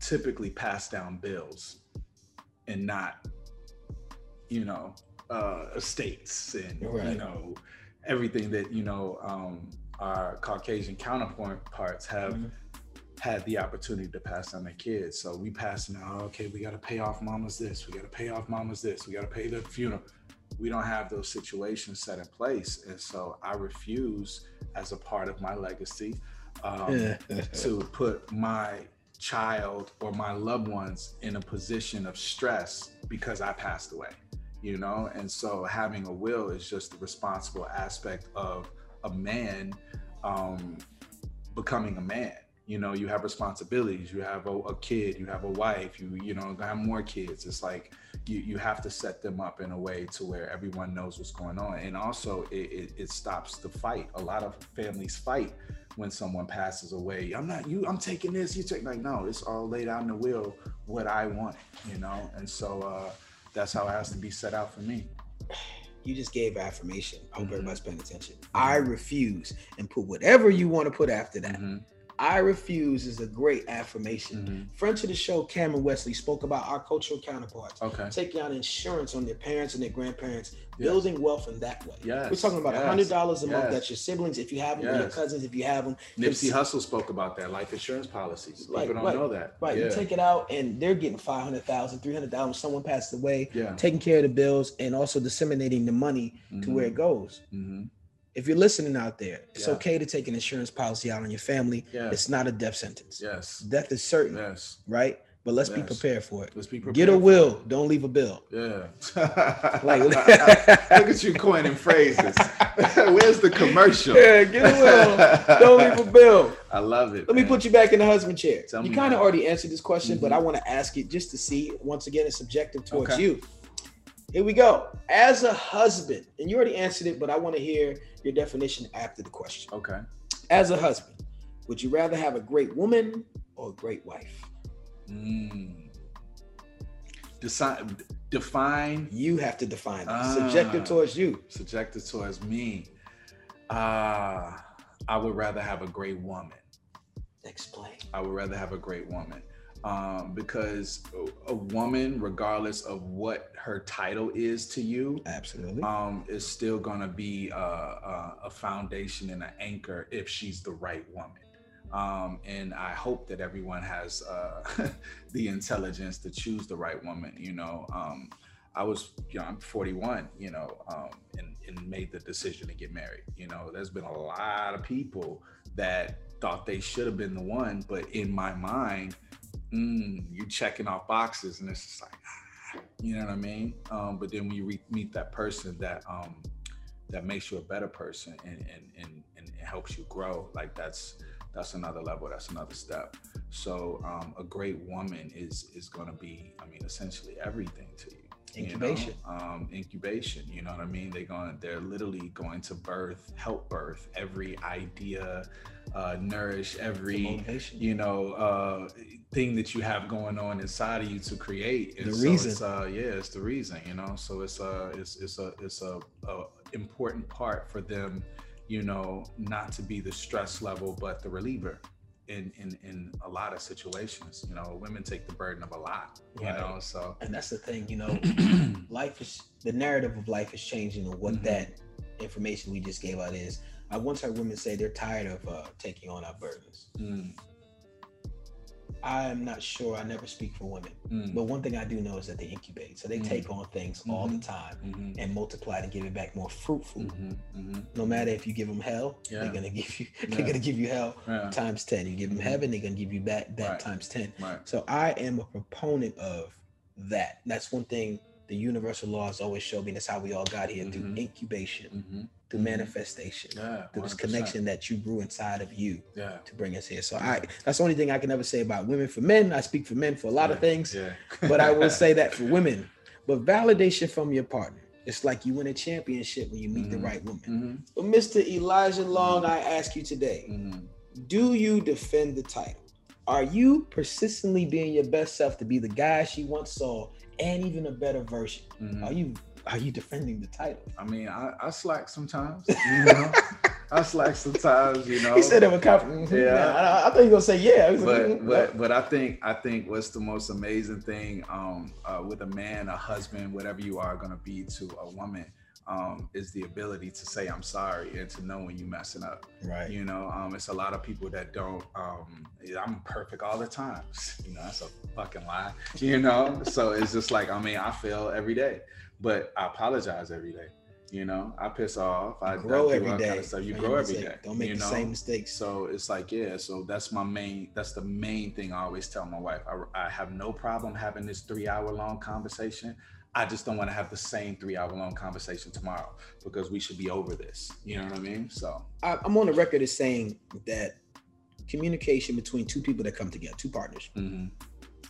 S2: typically pass down bills and not, you know, uh, estates and you know everything that you know um, our Caucasian counterparts have
S1: Mhm.
S2: had the opportunity to pass on their kids. So we passing out, okay, we got to pay off mama's this, we got to pay off mama's this, we got to pay the funeral. We don't have those situations set in place. And so I refuse, as a part of my legacy, um, to put my child or my loved ones in a position of stress because I passed away, you know? And so having a will is just the responsible aspect of a man um, becoming a man. You know, you have responsibilities. You have a, a kid. You have a wife. You you know have more kids. It's like you you have to set them up in a way to where everyone knows what's going on, and also it, it, it stops the fight. A lot of families fight when someone passes away. I'm not you. I'm taking this. You take like no. It's all laid out in the will what I want. You know, and so uh, that's how it has to be set out for me
S1: you just gave affirmation. I hope mm-hmm. everybody's paying attention. Mm-hmm. I refuse and put whatever you want to put after that. Mm-hmm. I refuse is a great affirmation. Mm-hmm. Friend to the show, Cameron Wesley, spoke about our cultural counterparts.
S2: Okay.
S1: Taking out insurance on their parents and their grandparents, yes. building wealth in that way.
S2: Yes.
S1: We're talking about hundred dollars a yes. month. That's your siblings if you have them, yes. or your cousins if you have them.
S2: Nipsey Hussle spoke about that, life insurance policies. Like, People don't
S1: right,
S2: know that.
S1: Right. Yeah. You take it out and they're getting 500,000, 300,000. Someone passed away,
S2: yeah.
S1: taking care of the bills and also disseminating the money mm-hmm. to where it goes. Mm-hmm if you're listening out there, it's yeah. okay to take an insurance policy out on your family.
S2: Yes.
S1: It's not a death sentence.
S2: Yes.
S1: Death is certain.
S2: Yes.
S1: Right? But let's yes. be prepared for it.
S2: Let's be prepared.
S1: Get a will. Don't leave a bill.
S2: Yeah. like look at you coining phrases. Where's the commercial?
S1: Yeah, get a will. Don't leave a bill.
S2: I love it.
S1: Let man. me put you back in the husband chair. Tell you kind of already answered this question, mm-hmm. but I want to ask it just to see. Once again, it's subjective towards okay. you. Here we go. As a husband, and you already answered it, but I want to hear your definition after the question.
S2: Okay.
S1: As a husband, would you rather have a great woman or a great wife?
S2: Mm. Decide, define.
S1: You have to define it. subjective towards you.
S2: Subjective towards me. Uh, I would rather have a great woman.
S1: Explain.
S2: I would rather have a great woman um, because a woman, regardless of what her title is to you,
S1: absolutely,
S2: um, is still going to be a, a, a, foundation and an anchor if she's the right woman. Um, and I hope that everyone has uh, the intelligence to choose the right woman. You know, um, I was, you know, I'm 41, you know, um, and, and made the decision to get married. You know, there's been a lot of people that thought they should have been the one, but in my mind, mm, you checking off boxes, and it's just like, ah, you know what I mean? Um, but then when you re- meet that person that um, that makes you a better person and and, and and helps you grow, like that's that's another level. That's another step. So um, a great woman is is going to be, I mean, essentially everything to you
S1: incubation
S2: you know? um, incubation you know what i mean? They're going they're literally going to birth help birth every idea uh, nourish every you know uh, thing that you have going on inside of you to create.
S1: And the so reason.
S2: it's, uh, yeah it's the reason you know? So it's a it's, it's a it's a, a important part for them you know not to be the stress level but the reliever in in in a lot of situations you know women take the burden of a lot you right. know so
S1: and that's the thing you know life is the narrative of life is changing and what mm-hmm. that information we just gave out is i once heard women say they're tired of uh, taking on our burdens mm. I'm not sure. I never speak for women, mm. but one thing I do know is that they incubate. So they mm. take on things mm-hmm. all the time mm-hmm. and multiply and give it back more fruitful. Mm-hmm. mm-hmm. No matter if you give them hell, yeah. they're gonna give you. Yeah. They're gonna give you hell yeah. times ten. You give them mm-hmm. heaven, they're gonna give you back that right. times ten.
S2: Right.
S1: So I am a proponent of that. That's one thing the universal laws always show me. That's how we all got here through mm-hmm. incubation the mm-hmm. manifestation,
S2: yeah,
S1: through this connection that you grew inside of you
S2: yeah.
S1: to bring us here. So I that's the only thing I can ever say about women. For men, I speak for men for a lot
S2: yeah,
S1: of things, but I will say that for women. But validation from your partner. It's like you win a championship when you meet mm-hmm. the right woman.
S2: Mm-hmm.
S1: But Mr. Elijah Long, I ask you today, mm-hmm. do you defend the title? Are you persistently being your best self to be the guy she once saw and even a better version?
S2: Mm-hmm.
S1: Are you are you defending the title?
S2: I mean, I, I slack sometimes. You know, I slack sometimes. You know,
S1: he said it with confidence.
S2: Yeah,
S1: I, I thought you were gonna say yeah.
S2: But like, but but I think I think what's the most amazing thing um, uh, with a man, a husband, whatever you are gonna be to a woman. Um, is the ability to say I'm sorry and to know when you're messing up.
S1: Right.
S2: You know, um, it's a lot of people that don't. Um, I'm perfect all the time. You know, that's a fucking lie. You know, so it's just like I mean, I fail every day but I apologize every day. You know, I piss off. I
S1: grow every day.
S2: Kind of stuff. You grow every day.
S1: Don't make
S2: you
S1: the
S2: know?
S1: same mistakes.
S2: So it's like, yeah. So that's my main. That's the main thing I always tell my wife. I, I have no problem having this three hour long conversation. I just don't want to have the same three hour long conversation tomorrow because we should be over this. You know what I mean? So
S1: I, I'm on the record as saying that communication between two people that come together, two partners,
S2: mhm.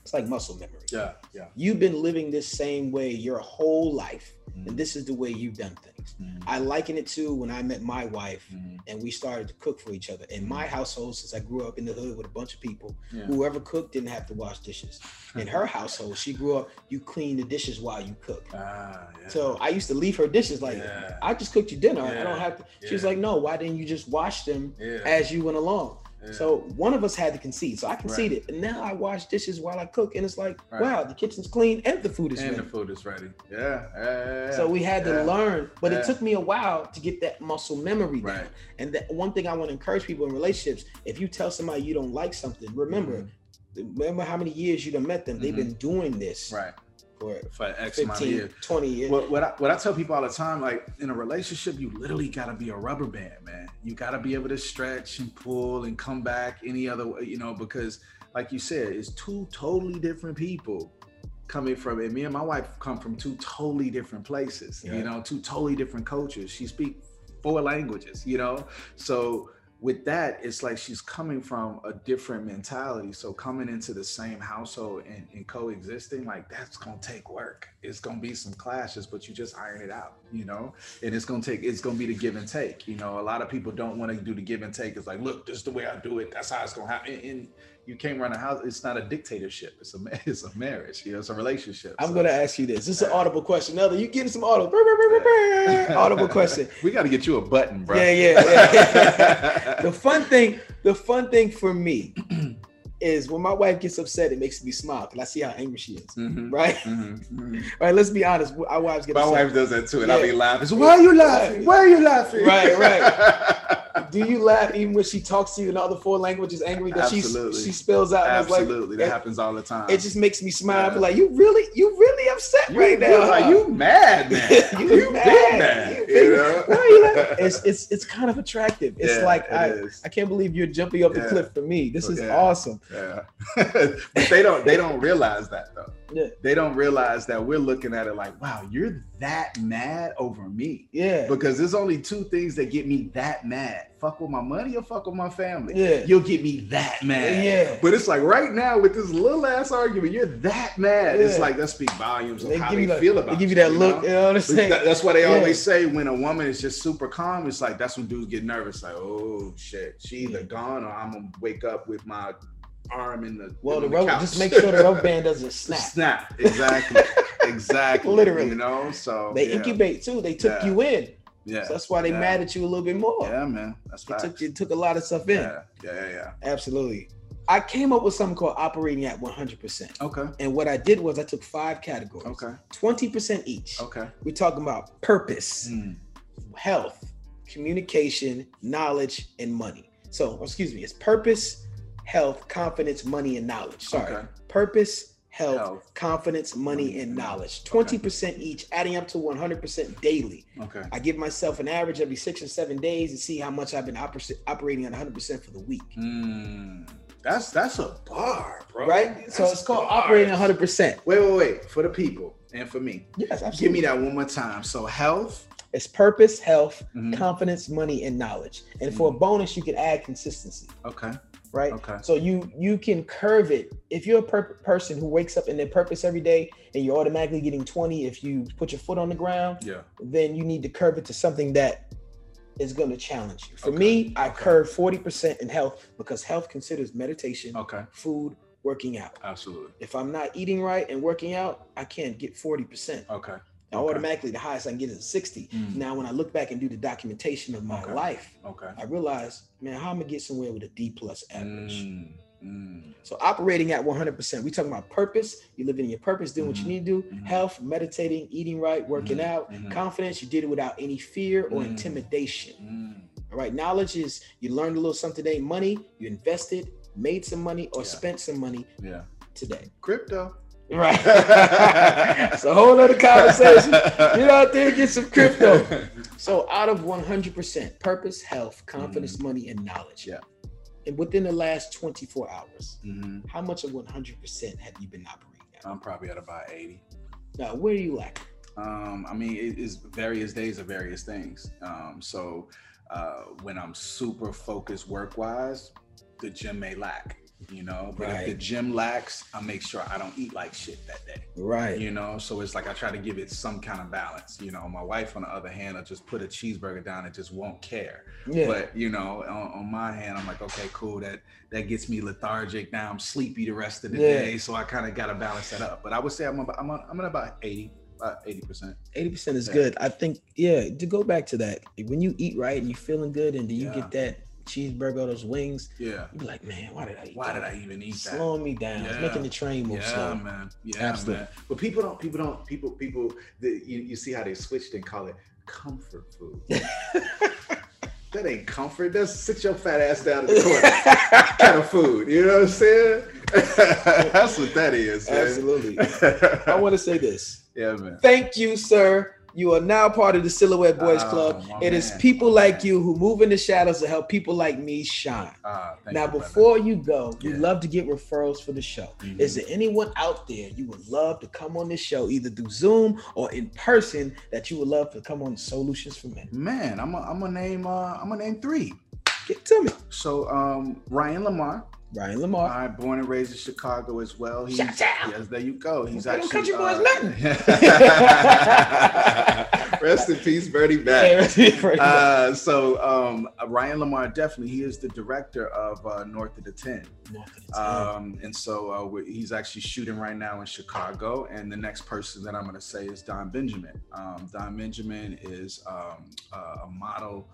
S1: It's like muscle memory.
S2: yeah, yeah.
S1: You've been living this same way your whole life,
S2: Mhm,
S1: and this is the way you've done things.
S2: mhm,
S1: I liken it to when I met my wife
S2: mhm.
S1: and we started to cook for each other. In my household, since I grew up in the hood with a bunch of people,
S2: Yeah.
S1: whoever cooked didn't have to wash dishes. In her household, she grew up, you clean the dishes while you cook.
S2: Ah, yeah.
S1: So I used to leave her dishes like,
S2: Yeah.
S1: I just cooked you dinner. I don't have to. She was like, no, why didn't you just wash them as you went along?
S2: Yeah.
S1: So one of us had to concede. So I conceded. And now I wash dishes while I cook. And it's like,
S2: Right.
S1: wow, the kitchen's clean and the food is
S2: and
S1: ready.
S2: the food is ready. Yeah. yeah.
S1: So we had to learn, but it took me a while to get that muscle memory down.
S2: Right.
S1: And that one thing I want to encourage people in relationships: if you tell somebody you don't like something, remember, remember how many years you done met them. They've
S2: Mhm.
S1: been doing this
S2: Right.
S1: For
S2: For X amount of years.
S1: 20 years.
S2: What, what, I, what I tell people all the time, like in a relationship, you literally got to be a rubber band, man. You got to be able to stretch and pull and come back any other way, you know, because like you said, it's two totally different people coming from, and me and my wife come from two totally different places,
S1: Yeah.
S2: you know, two totally different cultures. She speaks four languages, you know, so with that, it's like she's coming from a different mentality. So coming into the same household and, and coexisting, like that's gonna take work. It's gonna be some clashes, but you just iron it out, you know. And it's gonna take. It's gonna be the give and take. You know, a lot of people don't want to do the give and take. It's like, look, this is the way I do it. That's how it's gonna happen. And you can't run a house. It's not a dictatorship. It's a it's a marriage. You know, it's a relationship.
S1: I'm
S2: So-
S1: gonna ask you this. This is an audible question. Another, you getting some audible? Audible question.
S2: we got to get you a button, bro.
S1: Yeah, yeah, yeah. the fun thing, the fun thing for me is when my wife gets upset, it makes me smile because I see how angry she is.
S2: Mhm,
S1: Right?
S2: mhm, mhm.
S1: Right. Let's be honest. Our wives get
S2: My
S1: upset.
S2: wife does that too, and I'll be laughing. So, why are you laughing? Why are you laughing?
S1: Right,
S2: right.
S1: Do you laugh even when she talks to you in the other four languages angry that she
S2: Absolutely.
S1: she spills out? And it's like,
S2: Absolutely, that
S1: it-
S2: happens all the time.
S1: it just makes me smile.
S2: Yeah.
S1: Like, you really, you really upset
S2: you,
S1: right now?
S2: you, like,
S1: huh?"
S2: you mad, man.
S1: You
S2: you
S1: mad.
S2: mad.
S1: You
S2: You, know?
S1: Why are you laughing? It's it's it's kind of attractive. It's
S2: Yeah,
S1: like
S2: it
S1: I
S2: is.
S1: I can't believe you're jumping up the
S2: Yeah.
S1: cliff for me. This is
S2: Yeah.
S1: awesome.
S2: Yeah. but they don't they don't realize that though.
S1: Yeah.
S2: They don't realize that we're looking at it like, wow, you're that mad over me.
S1: Yeah.
S2: Because there's only two things that get me that mad. Fuck with my money or fuck with my family.
S1: Yeah.
S2: You'll get me that mad.
S1: Yeah.
S2: But it's like right now with this little ass argument, you're that mad. It's like that speak volumes of
S1: They
S2: how they
S1: you
S2: feel about
S1: they give you that
S2: you
S1: look.
S2: know?
S1: You know what I'm saying?
S2: that's why they
S1: Yeah.
S2: always say when a woman is just super calm, it's like that's when dudes get nervous. Like, oh shit, she either gone or I'm gonna wake up with my arm in the
S1: Well, the
S2: on
S1: rubber,
S2: couch.
S1: just make sure the rope band doesn't snap.
S2: Snap. Exactly. exactly.
S1: Literally.
S2: You know. So
S1: They
S2: yeah.
S1: incubate too. They took
S2: Yeah.
S1: you in.
S2: Yeah.
S1: So that's why they
S2: yeah.
S1: mad at you a little bit more.
S2: Yeah, man. That's
S1: It took it took a lot of stuff in.
S2: Yeah. Yeah. Yeah. Yeah.
S1: Absolutely. I came up with something called operating at 100%.
S2: Okay.
S1: And what I did was I took five categories,
S2: Okay.
S1: 20% each.
S2: Okay.
S1: We're talking about purpose,
S2: Mm.
S1: health, communication, knowledge, and money. So, excuse me, it's purpose, health, confidence, money, and knowledge. Sorry.
S2: Okay.
S1: Purpose, health,
S2: Health.
S1: confidence, money, and knowledge. 20% each, adding up to 100% daily.
S2: Okay.
S1: I give myself an average every six or seven days and see how much I've been oper- operating at 100% for the week.
S2: Mm. That's that's a bar, bro.
S1: Right? So it's called
S2: bars.
S1: operating 100%.
S2: Wait, wait, wait. For the people and for me,
S1: Yes, absolutely.
S2: give me that one more time. So health.
S1: It's purpose, health,
S2: Mhm.
S1: confidence, money, and knowledge. And for a bonus, you can add consistency,
S2: Okay.
S1: Right?
S2: Okay.
S1: So you you can curve it. If you're a per- person who wakes up in their purpose every day and you're automatically getting 20 if you put your foot on the ground,
S2: Yeah.
S1: then you need to curve it to something that is going to challenge you. For
S2: Okay,
S1: me, I
S2: okay.
S1: curve 40% in health because health considers meditation,
S2: Okay.
S1: food, working out.
S2: Absolutely.
S1: If I'm not eating right and working out, I can't get 40%.
S2: Okay. Okay.
S1: automatically, the highest I can get is 60.
S2: Mm.
S1: Now, when I look back and do the documentation of my
S2: Okay.
S1: life,
S2: Okay.
S1: I realize, man, how am I gonna get somewhere with a D plus average?
S2: Mm. Mm.
S1: So operating at 100%. We talking about purpose. You living in your purpose, doing what you
S2: Mhm.
S1: need to do.
S2: Mhm.
S1: Health, meditating, eating right, working
S2: Mhm.
S1: out.
S2: Mhm.
S1: Confidence, you did it without any fear or
S2: Mm.
S1: intimidation.
S2: Mm.
S1: All right. Knowledge is you learned a little something today. Money, you invested, made some money, or
S2: Yeah.
S1: spent some money
S2: Yeah.
S1: today.
S2: Crypto.
S1: Right. it's a whole other conversation. Get out there and get some crypto. So out of 100%, purpose, health, confidence, money, and knowledge.
S2: Yeah.
S1: And within the last 24 hours,
S2: Mhm.
S1: how much of 100% have you been operating at?
S2: I'm probably at about 80.
S1: Now, where do you lack?
S2: Um, I mean, it is various days of various things. Um, so uh, when I'm super focused work wise, the gym may lack you know. But right. if the gym lacks, I make sure I don't eat like shit that day.
S1: Right.
S2: You know, so it's like I try to give it some kind of balance. You know, my wife on the other hand, I just put a cheeseburger down and just won't care. Yeah. But you know, on, on, my hand, I'm like, okay, cool. That that gets me lethargic. Now I'm sleepy the rest of the yeah. day, so I kind of got to balance that up. But I would say I'm about, I'm, I'm at about eighty. About 80%.
S1: 80% is yeah. good. I think, yeah, to go back to that, when you eat right and you're feeling good and do you get that cheeseburger those wings.
S2: Yeah.
S1: You'd be like, man, why did I eat
S2: Why that? did I even eat
S1: that? Slowing me down. Yeah. It's making the train move
S2: yeah,
S1: slow.
S2: man. Yeah, Absolutely. man. But people don't, people don't, people, people, the, you, you see how they switched and call it comfort food. that ain't comfort. That's sit your fat ass down in the corner kind of food. You know what I'm saying? That's what that is.
S1: Man. Absolutely. I want to say this.
S2: Yeah, man.
S1: Thank you, sir, you are now part of the Silhouette Boys oh, Club. It man. is people like you who move in the shadows to help people like me shine. Uh, now, you, before brother. you go, we'd love to get referrals for the show. Mm-hmm. Is there anyone out there you would love to come on this show, either through Zoom or in person, that you would love to come on Solutions for Men?
S2: Man, I'm gonna name uh, I'm gonna name three.
S1: Get to me.
S2: So um, Ryan Lamar.
S1: Ryan Lamar.
S2: I born and raised in Chicago as well.
S1: He's, Shout out.
S2: Yes, there you go. He's
S1: okay,
S2: actually
S1: country boys uh,
S2: nothing. Rest in peace, Bernie Mac. uh, so um, Ryan Lamar definitely he is the director of uh, North of the Ten. North of the 10. Um, and so uh, he's actually shooting right now in Chicago. And the next person that I'm going to say is Don Benjamin. Um, Don Benjamin is um, a model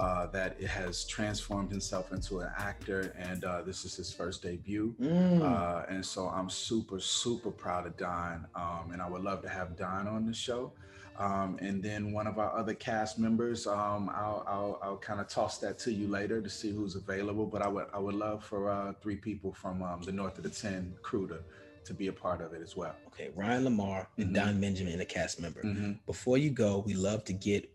S2: uh, that it has transformed himself into an actor, and uh, this is his first debut. Mm. Uh, and so I'm super, super proud of Don, um, and I would love to have Don on the show. Um, and then one of our other cast members, um, I'll, I'll, I'll kind of toss that to you later to see who's available. But I would I would love for uh, three people from um, the North of the Ten crew to to be a part of it as well.
S1: Okay, Ryan Lamar and mm-hmm. Don Benjamin, a cast member. Mm-hmm. Before you go, we love to get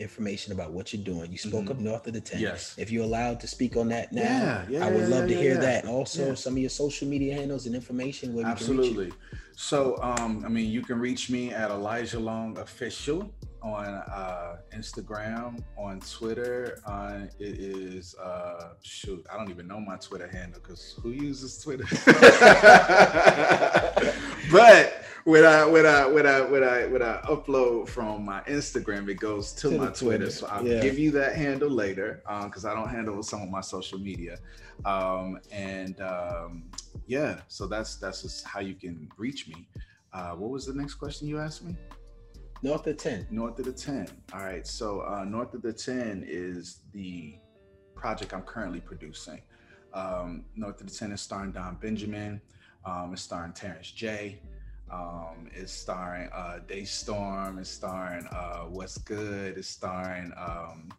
S1: information about what you're doing. You spoke mm-hmm. of North of the 10.
S2: Yes.
S1: If you're allowed to speak on that now,
S2: yeah, yeah,
S1: I would
S2: yeah,
S1: love
S2: yeah,
S1: to hear that. Also, some of your social media handles and information where
S2: Absolutely. So, um, I mean, you can reach me at Elijah Long Official on uh, Instagram, on Twitter. On it is uh, shoot, I don't even know my Twitter handle because who uses Twitter? but when I when I when I when I when I upload from my Instagram, it goes to, to my Twitter. Twitter. So I'll yeah. give you that handle later because um, I don't handle some of my social media. Um, and um, yeah, so that's that's just how you can reach me. Uh, what was the next question you asked me?
S1: North of 10.
S2: North of the 10. All right. So uh, North of the 10 is the project I'm currently producing. Um, North of the 10 is starring Don Benjamin. Um, it's starring Terrence J. Um, it's starring uh, Daystorm. It's starring uh, What's Good. It's starring um,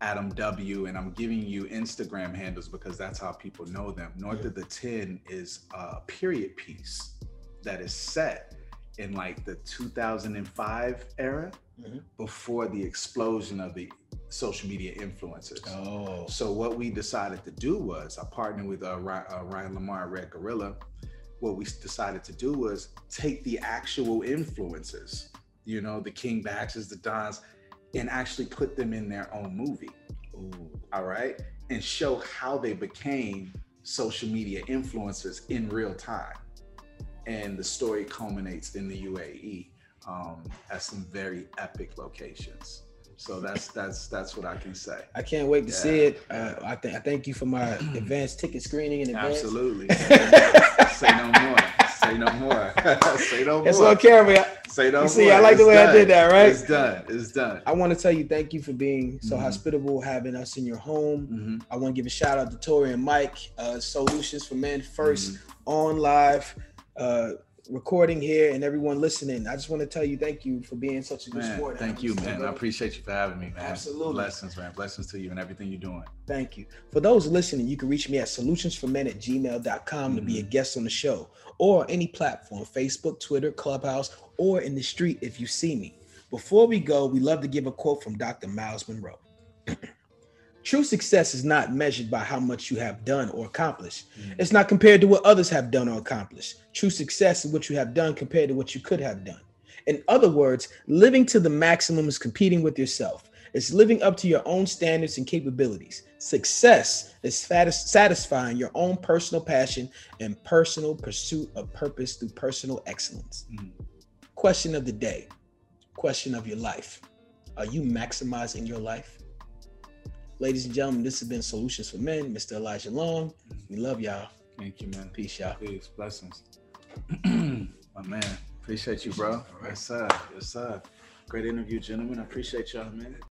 S2: Adam W. And I'm giving you Instagram handles because that's how people know them. North yeah. of the 10 is a period piece that is set in like the 2005 era mm-hmm. before the explosion of the social media influencers.
S1: Oh.
S2: So what we decided to do was I partnered with uh, Ryan Lamar Red Gorilla what we decided to do was take the actual influencers, you know, the King Baxes, the Dons, and actually put them in their own movie. Ooh. All right. And show how they became social media influencers in real time. And the story culminates in the UAE um, at some very epic locations. So that's that's that's what I can say.
S1: I can't wait to yeah. see it. Uh, I think I thank you for my advanced ticket screening in advance.
S2: Absolutely. Say no more. Say no more. Say no more.
S1: It's on camera.
S2: Say no
S1: you
S2: more.
S1: See, I like it's the way
S2: done.
S1: I did that, right?
S2: It's done. It's done.
S1: I want to tell you thank you for being so mm-hmm. hospitable, having us in your home. Mm-hmm. I want to give a shout out to Tori and Mike, uh, Solutions for Men 1st mm-hmm. on live. Uh, recording here and everyone listening. I just want to tell you thank you for being such a good
S2: man,
S1: sport.
S2: Thank you, man. I appreciate you for having me, man.
S1: Absolutely.
S2: Blessings, man. Blessings to you and everything you're doing.
S1: Thank you. For those listening, you can reach me at solutionsformen at gmail.com mm-hmm. to be a mm-hmm. guest on the show or any platform, Facebook, Twitter, Clubhouse, or in the street if you see me. Before we go, we love to give a quote from Dr. Miles Munroe. True success is not measured by how much you have done or accomplished. Mm-hmm. It's not compared to what others have done or accomplished. True success is what you have done compared to what you could have done. In other words, living to the maximum is competing with yourself. It's living up to your own standards and capabilities. Success is satis- satisfying your own personal passion and personal pursuit of purpose through personal excellence.
S2: Mm.
S1: Question of the day, question of your life. Are you maximizing your life? Ladies and gentlemen, this has been Solutions for Men, Mr. Elijah Long. We love y'all.
S2: Thank you, man.
S1: Peace, y'all.
S2: Peace, blessings. My man, appreciate you, bro. Yes, sir. Yes, sir. Great interview, gentlemen. I appreciate y'all, man.